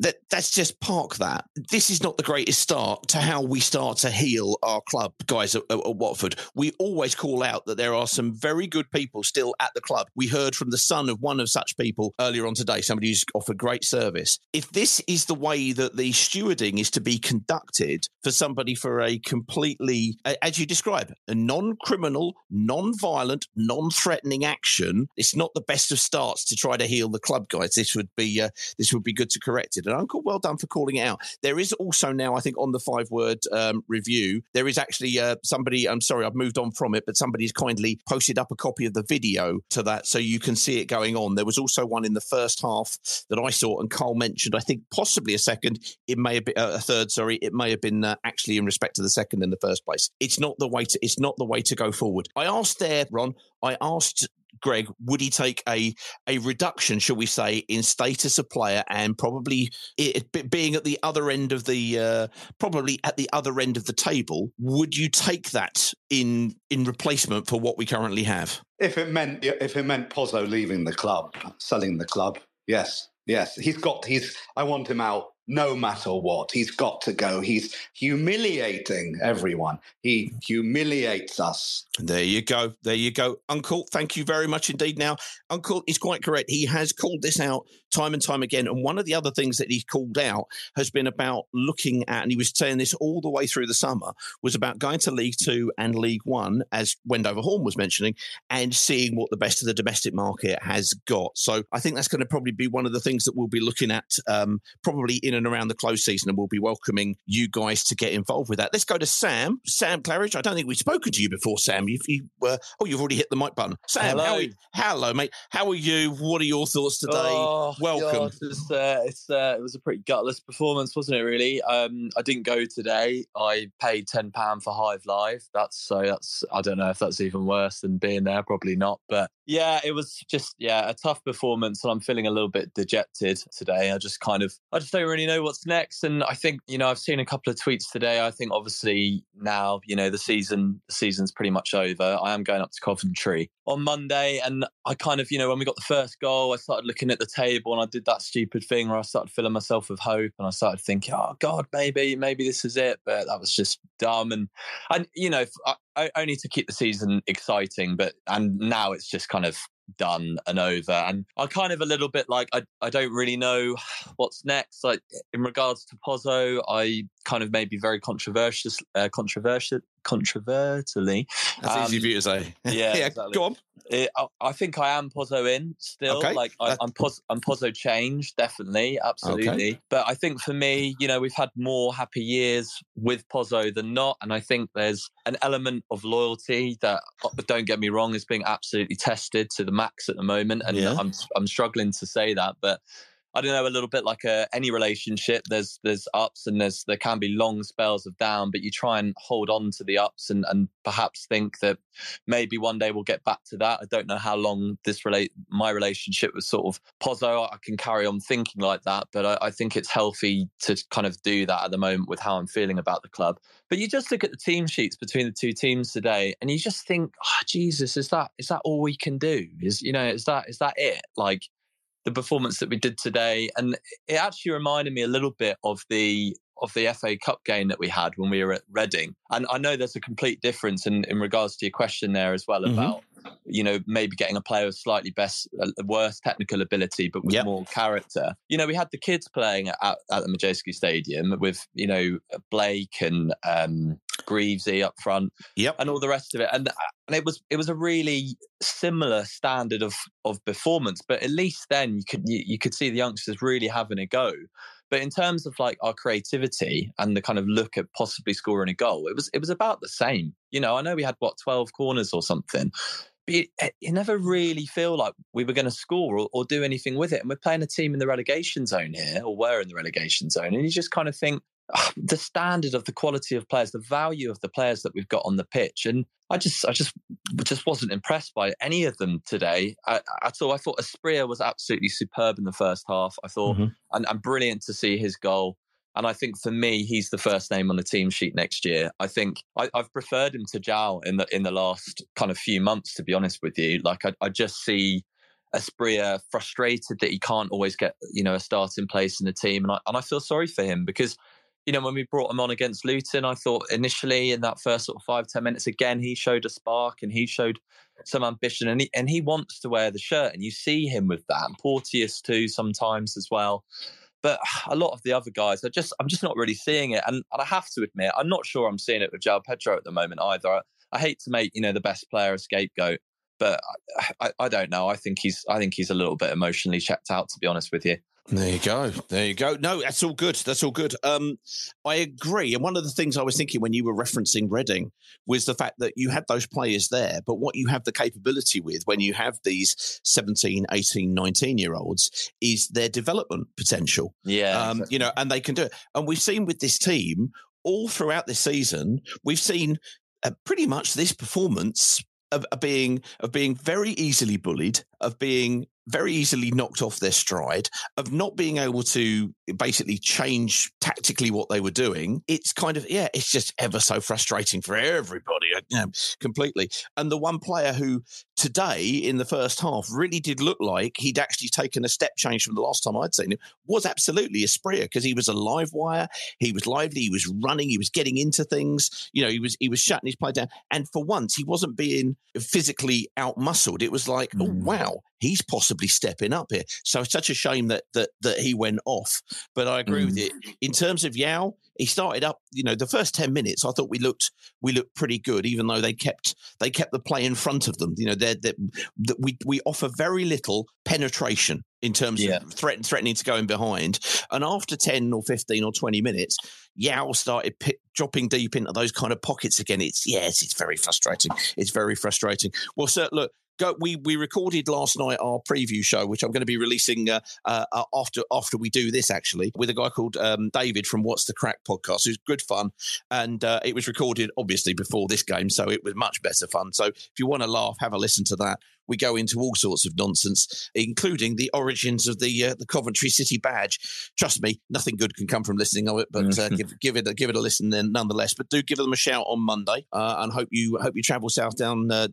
that that's just park that. This is not the greatest start to how we start to heal our club, guys at, at, at, Watford. We always call out that there are some very good people still at the club. We heard from the son of one of such people earlier on today, somebody who's offered great service. If this is the way that the stewarding is to be conducted for somebody for a completely, as you describe, a non-criminal, non-violent, non-threatening action, it's not the best of starts to try to heal the club, guys. This would be uh, this would be good to correct and Uncle, well done for calling it out. There is also now, I think, on the five word um, review, there is actually uh, somebody, I'm sorry, I've moved on from it, but somebody's kindly posted up a copy of the video to that so you can see it going on. There was also one in the first half that I saw, and Carl mentioned, I think possibly a second. It may have been uh, a third, sorry. It may have been uh, actually in respect to the second in the first place. It's not the way to, it's not the way to go forward. I asked there, Ron, I asked Greg, would he take a a reduction, shall we say, in status of player and probably it, being at the other end of the uh, probably at the other end of the table? Would you take that in in replacement for what we currently have? If it meant if it meant Pozzo leaving the club, selling the club, yes, yes, he's got he's. I want him out no matter what. He's got to go. He's humiliating everyone. He humiliates us. There you go. There you go. Uncle, thank you very much indeed. Now, Uncle is quite correct. He has called this out time and time again. And one of the other things that he's called out has been about looking at, and he was saying this all the way through the summer, was about going to League Two and League One, as Wendover Horn was mentioning, and seeing what the best of the domestic market has got. So I think that's going to probably be one of the things that we'll be looking at um, probably in and around the close season, and we'll be welcoming you guys to get involved with that. Let's go to Sam. Sam Claridge. I don't think we've spoken to you before, Sam. You've, you uh, oh, you've already hit the mic button. Sam, hello. How are you? hello, mate. How are you? What are your thoughts today? Oh, Welcome. God, it's, uh, it's uh, it was a pretty gutless performance, wasn't it? Really. Um, I didn't go today. I paid ten pound for Hive Live. That's so. That's I don't know if that's even worse than being there. Probably not. But yeah, it was just yeah a tough performance, and I'm feeling a little bit dejected today. I just kind of I just don't really know what's next, and I think you know I've seen a couple of tweets today. I think obviously now you know the season the season's pretty much over. I am going up to Coventry on Monday, and I kind of you know when we got the first goal, I started looking at the table, and I did that stupid thing where I started filling myself with hope, and I started thinking, oh God, maybe maybe this is it, but that was just dumb, and and you know I, only to keep the season exciting, but and now it's just kind of done and over. And I kind of a little bit like I, I don't really know what's next. Like in regards to Pozzo, I kind of maybe very controversial, uh, controversial, controversially. That's um, easy for you to say. Yeah, yeah. Exactly. Go on. It, I, I, think I am Pozzo in still. Okay. Like I, am Poz, I'm Pozzo changed, definitely, absolutely. Okay. But I think for me, you know, we've had more happy years with Pozzo than not, and I think there's an element of loyalty that, uh, don't get me wrong, is being absolutely tested to the max at the moment, and yeah. I'm I'm struggling to say that, but I don't know, a little bit like a, any relationship. There's there's ups and there's there can be long spells of down, but you try and hold on to the ups and and perhaps think that maybe one day we'll get back to that. I don't know how long this relate my relationship with sort of Pozzo. I can carry on thinking like that, but I, I think it's healthy to kind of do that at the moment with how I'm feeling about the club. But you just look at the team sheets between the two teams today, and you just think, oh, Jesus, is that is that all we can do? Is you know, is that is that it? Like the performance that we did today, and it actually reminded me a little bit of the of the FA Cup game that we had when we were at Reading. And I know there's a complete difference in, in regards to your question there as well mm-hmm. about you know, maybe getting a player with slightly best, uh, worse technical ability, but with yep. more character. You know, we had the kids playing at, at the Madejski Stadium with, you know, Blake and um, Greavesy up front, yep. and all the rest of it. And and it was it was a really similar standard of of performance. But at least then you could you, you could see the youngsters really having a go. But in terms of like our creativity and the kind of look at possibly scoring a goal, it was it was about the same. You know, I know we had what twelve corners or something, but you, never really feel like we were going to score or, or, do anything with it. And we're playing a team in the relegation zone here, or were in the relegation zone, and you just kind of think the standard of the quality of players, the value of the players that we've got on the pitch, and I just, I just, just wasn't impressed by any of them today at, all. I thought Asprilla was absolutely superb in the first half. I thought, mm-hmm. and, and brilliant to see his goal. And I think for me, he's the first name on the team sheet next year. I think I, have preferred him to João in the in the last kind of few months, to be honest with you. Like I, I just see Asprilla frustrated that he can't always get you know a starting place in the team, and I and I feel sorry for him because you know when we brought him on against Luton, I thought initially in that first sort of five ten minutes again he showed a spark and he showed some ambition and he and he wants to wear the shirt, and you see him with that, and Porteous too sometimes as well. But a lot of the other guys are just I'm just not really seeing it, and, and I have to admit I'm not sure I'm seeing it with João Pedro at the moment either. I, I hate to make you know the best player a scapegoat, but I, I, don't know. I think he's I think he's a little bit emotionally checked out, to be honest with you. There you go. There you go. No, that's all good. That's all good. Um, I agree. And one of the things I was thinking when you were referencing Reading was the fact that you had those players there, but what you have the capability with when you have these 17, 18, 19 year olds is their development potential. Yeah. Um, exactly. You know, and they can do it. And we've seen with this team all throughout this season, we've seen uh, pretty much this performance of, of being of being very easily bullied, of being very easily knocked off their stride, of not being able to basically change tactically what they were doing. It's kind of, yeah, it's just ever so frustrating for everybody, uh, you know, completely. And the one player who today in the first half really did look like he'd actually taken a step change from the last time I'd seen him was absolutely Asprilla because he was a live wire. He was lively. He was running. He was getting into things. You know, he was, he was shutting his play down. And for once, he wasn't being physically out muscled. It was like, mm. oh, wow, he's possibly stepping up here. So it's such a shame that that that he went off. But I agree mm. with it. In terms of João, he started up. You know, the first ten minutes, I thought we looked we looked pretty good, even though they kept they kept the play in front of them. You know, that we we offer very little penetration in terms yeah. of threat, threatening to go in behind. And after ten or fifteen or twenty minutes, João started dropping deep into those kind of pockets again. It's yes, it's very frustrating. It's very frustrating. Well, sir, look, go, we we recorded last night our preview show, which I'm going to be releasing uh, uh, uh, after after we do this actually with a guy called um, David from What's the Crack podcast. Was good fun, and uh, it was recorded obviously before this game, so it was much better fun. So if you want to laugh, have a listen to that we go into all sorts of nonsense, including the origins of the uh, the Coventry City badge. Trust me, nothing good can come from listening of it, but uh, give give it a, give it a listen then nonetheless. But do give them a shout on Monday, uh, and hope you hope you travel south down. Uh,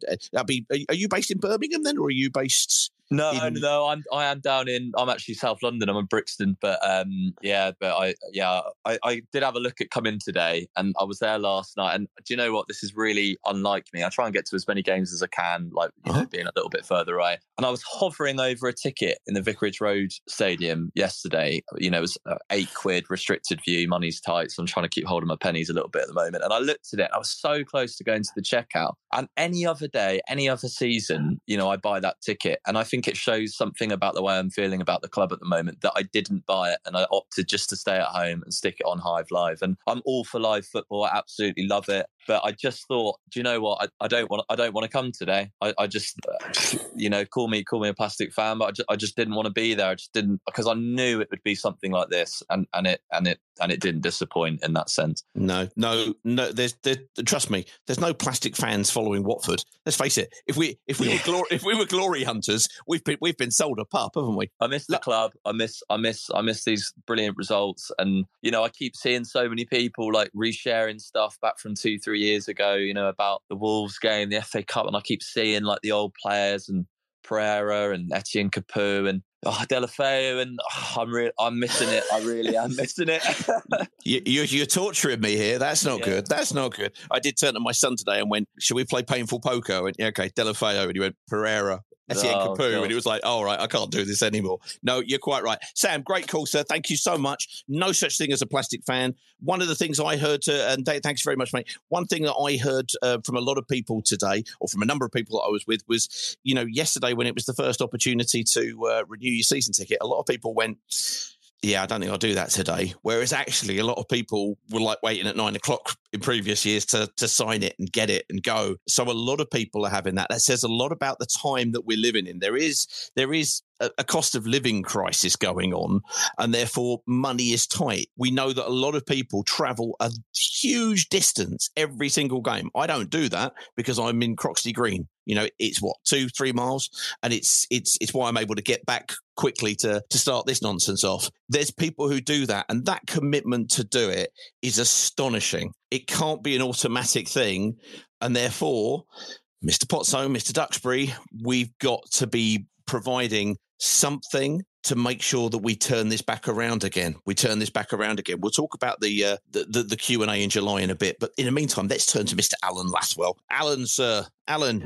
be, are you based in Birmingham then, or are you based? No, in... no, I'm I am down in I'm actually South London. I'm in Brixton, but um, yeah, but I yeah I, I did have a look at coming today, and I was there last night. And do you know what? This is really unlike me. I try and get to as many games as I can, like you uh-huh. know, being a little bit further away. And I was hovering over a ticket in the Vicarage Road Stadium yesterday. You know, it was uh, eight quid, restricted view, money's tight, so I'm trying to keep holding my pennies a little bit at the moment. And I looked at it, I was so close to going to the checkout. And any other day, any other season, you know, I buy that ticket, and I think it shows something about the way I'm feeling about the club at the moment that I didn't buy it and I opted just to stay at home and stick it on Hive Live. And I'm all for live football. I absolutely love it but I just thought, do you know what? I, I don't want. I don't want to come today. I, I, just, you know, call me call me a plastic fan, but I just, I just didn't want to be there. I just didn't because I knew it would be something like this, and and it and it and it didn't disappoint in that sense. No, no, no. There's, there, trust me, there's no plastic fans following Watford. Let's face it. If we if we were glory, if we were glory hunters, we've been we've been sold a pup, haven't we? I miss the club. I miss I miss I miss these brilliant results, and you know I keep seeing so many people like resharing stuff back from two three years ago. You know about the Wolves game, the FA Cup, and I keep seeing like the old players and Pereyra and Etienne Capoue and oh, Deulofeu, and oh, I'm re- I'm missing it. I really am missing it. you, are torturing me here. That's not yeah. good. That's not good. I did turn to my son today and went, "Should we play painful poker?" Went, yeah, "Okay." Deulofeu, and he went Pereyra. Etienne oh, Capoue, and he was like, "All oh, right, I can't do this anymore." No, you're quite right, Sam. Great call, sir. Thank you so much. No such thing as a plastic fan. One of the things I heard, uh, and thanks very much, mate. One thing that I heard uh, from a lot of people today, or from a number of people that I was with, was you know yesterday when it was the first opportunity to uh, renew your season ticket, a lot of people went yeah, I don't think I'll do that today. Whereas actually, a lot of people were like waiting at nine o'clock in previous years to to sign it and get it and go. So a lot of people are having that. That says a lot about the time that we're living in. There is there is a, cost of living crisis going on, and therefore money is tight. We know that a lot of people travel a huge distance every single game. I don't do that because I'm in Croxley Green. You know, it's what two, three miles, and it's it's it's why I'm able to get back quickly to to start this nonsense off. There's people who do that, and that commitment to do it is astonishing. It can't be an automatic thing, and therefore, Mr. Pozzo, Mr. Duxbury, we've got to be providing something to make sure that we turn this back around again. We turn this back around again. We'll talk about the uh, the, the, the Q and A in July in a bit, but in the meantime, let's turn to Mr. Alan Lasswell. Alan, sir, Alan,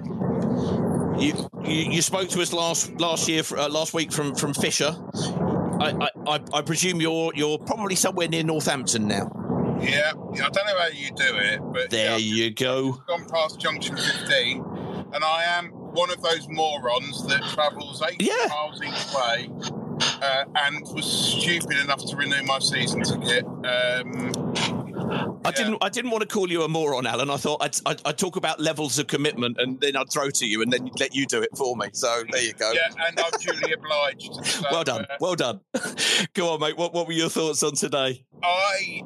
you you, you spoke to us last last year, uh, last week from from Fisher. I, I, I presume you're you're probably somewhere near Northampton now. Yeah, I don't know how you do it, but there yeah, you go. Gone past junction 15, and I am one of those morons that travels 80 yeah. miles each way uh, and was stupid enough to renew my season ticket. Um, I didn't. I didn't want to call you a moron, Alan. I thought I'd, I'd, I'd, talk about levels of commitment, and then I'd throw to you, and then let you do it for me. So there you go. Yeah, and I'm duly obliged. So, well done. uh, well done. go on, mate. What What were your thoughts on today? I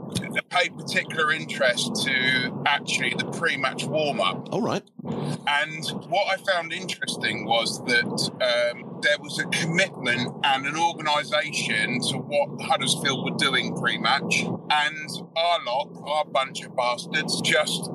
paid particular interest to actually the pre-match warm-up. All right. And what I found interesting was that um, there was a commitment and an organisation to what Huddersfield were doing pre-match, and our lot, our bunch of bastards, just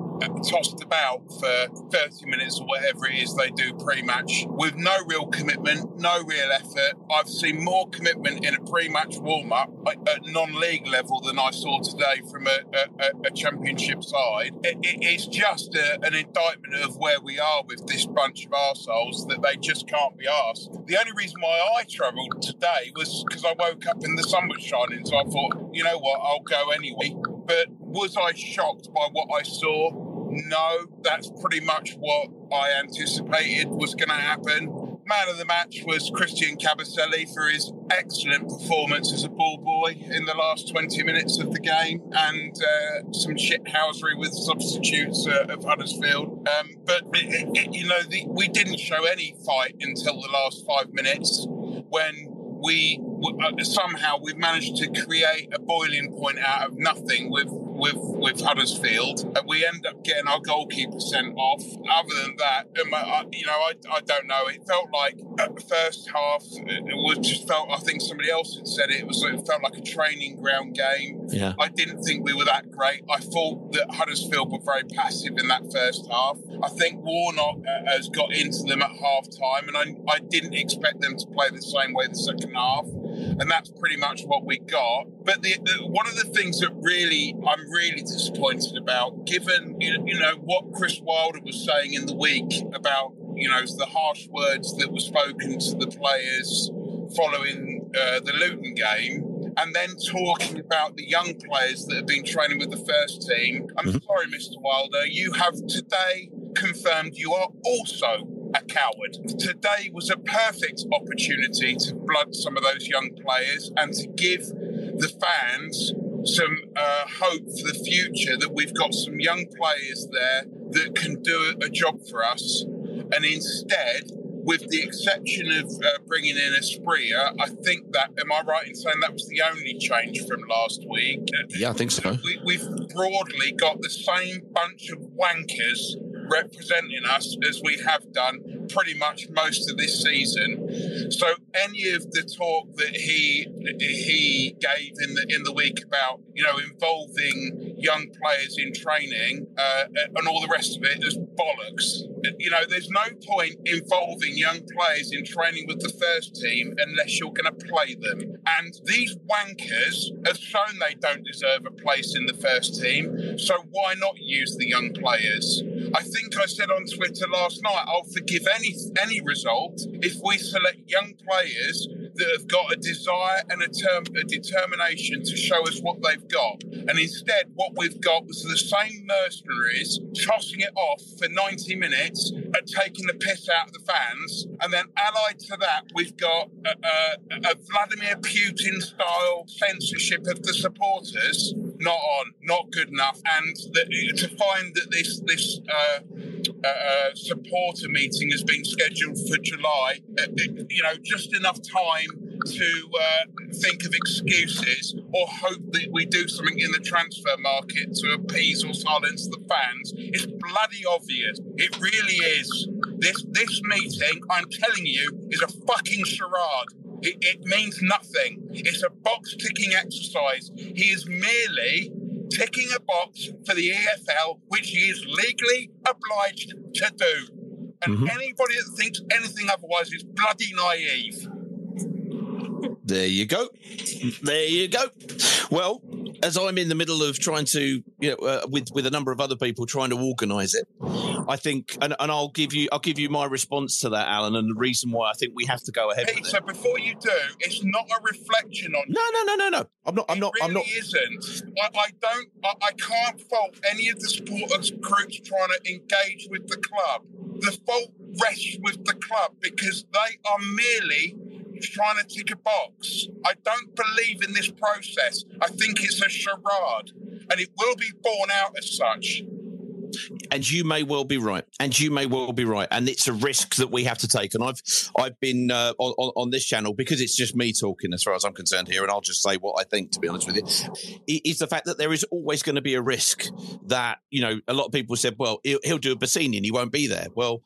tossed about for 30 minutes or whatever it is they do pre-match with no real commitment, no real effort. I've seen more commitment in a pre-match warm-up at non-league level than I saw today from a, a, a championship side. It, it, it's just a, an indictment of where we are with this bunch of arseholes that they just can't be asked. The only reason why I travelled today was because I woke up and the sun was shining, so I thought, you know what, I'll go anyway. But was I shocked by what I saw? No, that's pretty much what I anticipated was going to happen. Man of the match was Christian Kabasele for his excellent performance as a ball boy in the last 20 minutes of the game and uh, some shithousery with substitutes uh, of Huddersfield. Um, but, it, it, you know, the, we didn't show any fight until the last five minutes when we somehow we've managed to create a boiling point out of nothing with with with Huddersfield, we end up getting our goalkeeper sent off. Other than that, um, I, you know, I, I don't know. It felt like at the first half, it was just felt. I think somebody else had said it. It was. It felt like a training ground game. Yeah. I didn't think we were that great. I thought that Huddersfield were very passive in that first half. I think Warnock uh, has got into them at half time, and I, I didn't expect them to play the same way the second half and that's pretty much what we got. But the, the, one of the things that really I'm really disappointed about, given you know what Chris Wilder was saying in the week about you know the harsh words that were spoken to the players following uh, the Luton game, and then talking about the young players that have been training with the first team. I'm Mm-hmm. sorry, Mr. Wilder, you have today confirmed you are also a coward. Today was a perfect opportunity to blood some of those young players and to give the fans some uh, hope for the future that we've got some young players there that can do a job for us. And instead, with the exception of uh, bringing in Asprilla, I think that, am I right in saying that was the only change from last week? Yeah, I think so. We, we've broadly got the same bunch of wankers representing us as we have done pretty much most of this season. So any of the talk that he he gave in the in the week about you know involving young players in training uh, and all the rest of it is bollocks. You know, there's no point involving young players in training with the first team unless you're going to play them. And these wankers have shown they don't deserve a place in the first team. So why not use the young players? I think I said on Twitter last night, I'll forgive any any result if we select young players that have got a desire and a, term, a determination to show us what they've got. And instead, what we've got was the same mercenaries tossing it off for 90 minutes and taking the piss out of the fans. And then, allied to that, we've got a, a, a Vladimir Putin style censorship of the supporters. Not on, not good enough. And that, to find that this this uh, uh, supporter meeting has been scheduled for July. Uh, you know, just enough time to uh, think of excuses or hope that we do something in the transfer market to appease or silence the fans. It's bloody obvious. It really is. This this meeting, I'm telling you, is a fucking charade. It, it means nothing. It's a box ticking exercise. He is merely ticking a box for the EFL, which he is legally obliged to do. And Mhm. anybody that thinks anything otherwise is bloody naive. There you go. There you go. Well, as I'm in the middle of trying to, you know, uh, with with a number of other people trying to organise it, I think, and, and I'll give you, I'll give you my response to that, Alan, and the reason why I think we have to go ahead with it. So before you do, it's not a reflection on. No, no, no, no, no. I'm not. I'm not. It I'm not. really isn't. I, I don't. I, I can't fault any of the supporters groups trying to engage with the club. The fault rests with the club because they are merely trying to tick a box. I don't believe in this process. I think it's a charade, and it will be borne out as such. and you may well be right, and you may well be right, and it's a risk that we have to take. And I've I've been uh, on, on this channel because it's just me talking as far as I'm concerned here, and I'll just say what I think. To be honest with you, is the fact that there is always going to be a risk that you know a lot of people said, well, he'll, he'll do a Bassini and he won't be there. Well,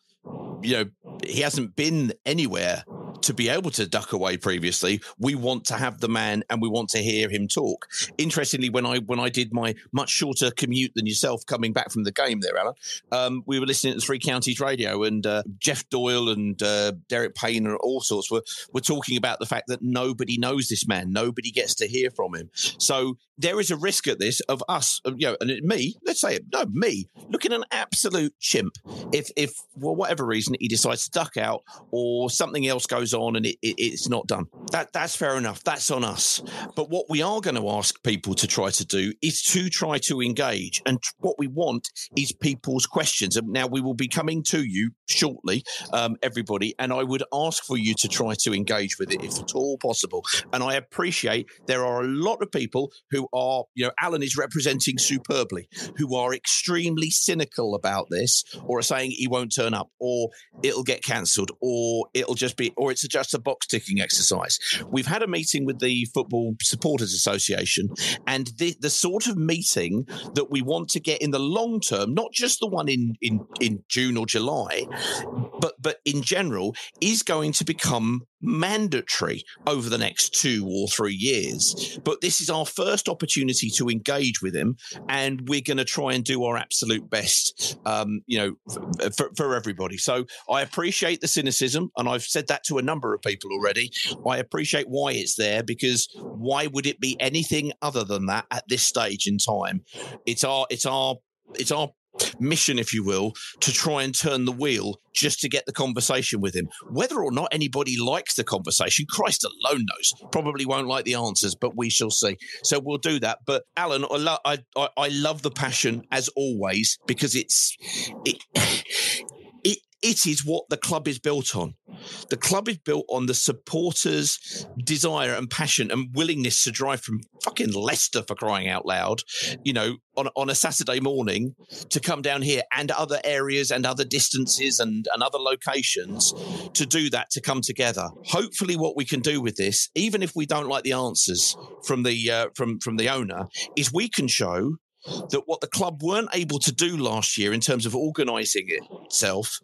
you know, he hasn't been anywhere to be able to duck away previously. We want to have the man and we want to hear him talk. Interestingly, when I when I did my much shorter commute than yourself coming back from the game there, Alan, um, we were listening to Three Counties Radio and uh, Geoff Doyle and uh, Derek Payne and all sorts were were talking about the fact that nobody knows this man, nobody gets to hear from him. So there is a risk at this of us, you know, and me, let's say it, no, me, looking an absolute chimp if if for whatever reason he decides to duck out or something else goes on and it, it, it's not done. That that's fair enough. That's on us. But what we are going to ask people to try to do is to try to engage, and what we want is people's questions. And now we will be coming to you shortly, um, everybody, and I would ask for you to try to engage with it if at all possible. And I appreciate there are a lot of people who are, you know, Alan is representing superbly, who are extremely cynical about this, or are saying he won't turn up, or it'll get cancelled, or it'll just be, or it's just a box ticking exercise. We've had a meeting with the Football Supporters Association, and the, the sort of meeting that we want to get in the long term, not just the one in, in, in June or July, but but in general, is going to become mandatory over the next two or three years. But this is our first opportunity to engage with him, and we're going to try and do our absolute best, um, you know, f- for, for everybody. So I appreciate the cynicism, and I've said that to a number of people already. I appreciate why it's there because why would it be anything other than that at this stage in time? It's our, it's our, it's our mission, if you will, to try and turn the wheel just to get the conversation with him. Whether or not anybody likes the conversation, Christ alone knows. Probably won't like the answers, but we shall see. So we'll do that. But Alan, I, lo- I, I, I love the passion as always because it's it, it is what the club is built on. The club is built on the supporters' desire and passion and willingness to drive from fucking Leicester for crying out loud, you know, on, on a Saturday morning to come down here and other areas and other distances and, and other locations to do that, to come together. Hopefully, what we can do with this, even if we don't like the answers from the uh, from from the owner, is we can show that what the club weren't able to do last year in terms of organising itself,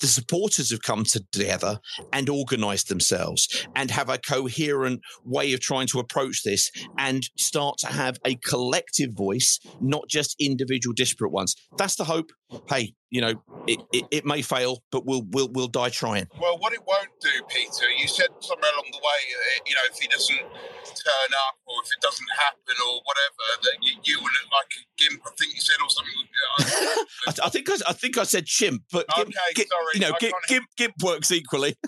the supporters have come together and organised themselves and have a coherent way of trying to approach this and start to have a collective voice, not just individual disparate ones. That's the hope. Hey, you know, it, it, it may fail, but we'll we'll we'll die trying. Well, what it won't do, Peter, you said somewhere along the way, uh, you know, if he doesn't turn up or if it doesn't happen or whatever, that you, you will look like a gimp. I think you said or something. I, I think I, I think I said chimp, but gimp, Okay, gimp- sorry, you know, gimp, gimp, gimp works equally.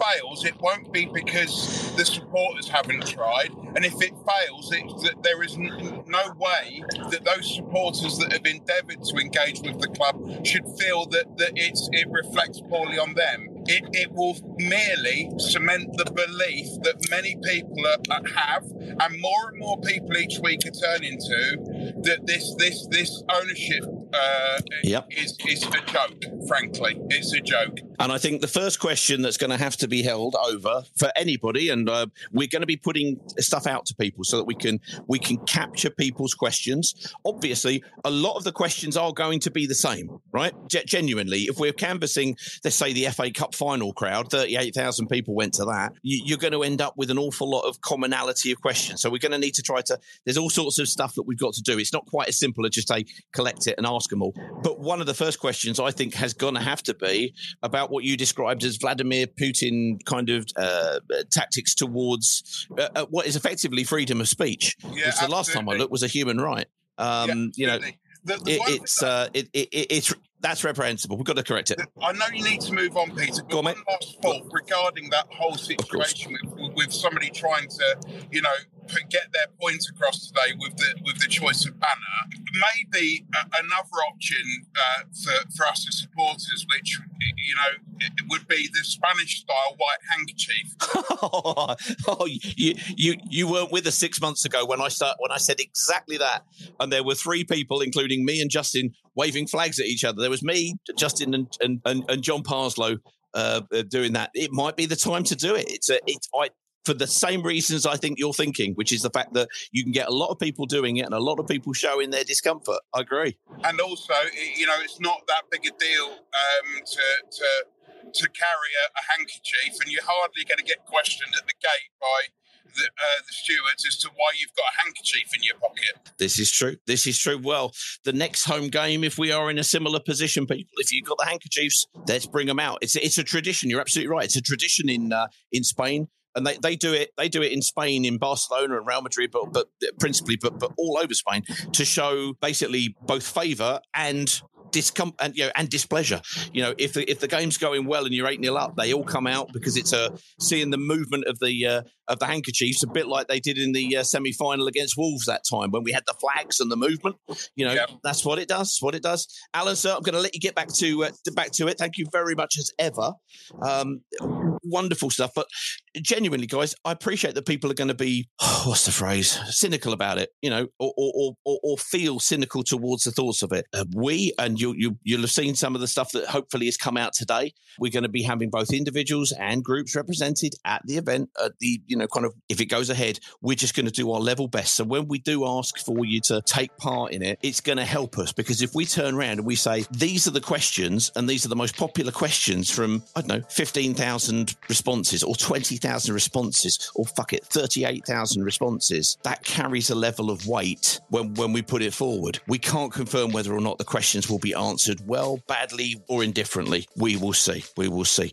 fails, it won't be because the supporters haven't tried. And if it fails, it's that there is n- no way that those supporters that have endeavoured to engage with the club should feel that, that it's, it reflects poorly on them. It, it will merely cement the belief that many people are, have, and more and more people each week are turning to, that this this this ownership uh, Yep. is, is a joke, frankly. It's a joke. And I think the first question that's going to have to be held over for anybody, and uh, we're going to be putting stuff out to people so that we can we can capture people's questions. Obviously, a lot of the questions are going to be the same, right? Ge- genuinely, if we're canvassing, let's say the FA Cup final crowd, thirty-eight thousand people went to that, you, you're going to end up with an awful lot of commonality of questions. So we're going to need to try to. There's all sorts of stuff that we've got to do. It's not quite as simple as just say collect it and ask them all. But one of the first questions I think has going to have to be about what you described as Vladimir Putin kind of uh, tactics towards uh, uh, what is effectively freedom of speech. Yeah, which the last time I looked was a human right. Um, you know, The- the it, it's uh, it, it, it, it's that's reprehensible. We've got to correct it. I know you need to move on, Peter, but one last thought regarding that whole situation with, with somebody trying to, you know, get their point across today with the with the choice of banner. Maybe another option uh, for, for us as supporters, which you know, it would be the Spanish style white handkerchief. oh, you, you you weren't with us six months ago when I start when I said exactly that, and there were three people, including me and Justin, waving flags at each other. There was me, Justin, and and, and, and John Parslow uh, uh, doing that. It might be the time to do it. It's a it's I. For the same reasons I think you're thinking, which is the fact that you can get a lot of people doing it and a lot of people showing their discomfort. I agree. and also you know it's not that big a deal um, to to to carry a, a handkerchief, and you're hardly going to get questioned at the gate by the, uh, the stewards as to why you've got a handkerchief in your pocket. This is true. This is true. Well, the next home game, if we are in a similar position, people, if you've got the handkerchiefs, let's bring them out. It's it's a tradition. You're absolutely right. It's a tradition in uh, in Spain, and they, they do it. They do it in Spain, in Barcelona and Real Madrid, but but principally, but but all over Spain to show basically both favour and. Discom- and you know and displeasure. You know, if the, if the game's going well and you're eight 0 up, they all come out because it's a seeing the movement of the uh, of the handkerchiefs, a bit like they did in the uh, semi final against Wolves that time when we had the flags and the movement. You know, that's what it does. What it does. Alan, sir, I'm going to let you get back to uh, back to it. Thank you very much as ever. Um, wonderful stuff, but genuinely, guys, I appreciate that people are going to be what's the phrase cynical about it. You know, or or or, or feel cynical towards the thoughts of it. Uh, we and you you you'll have seen some of the stuff that hopefully has come out today. We're going to be having both individuals and groups represented at the event. At the you know kind of if it goes ahead, we're just going to do our level best. So when we do ask for you to take part in it, it's going to help us because if we turn around and we say these are the questions and these are the most popular questions from I don't know fifteen thousand responses or twenty thousand responses or fuck it thirty eight thousand responses, that carries a level of weight when when we put it forward. We can't confirm whether or not the questions will be answered well, badly, or indifferently. We will see. We will see.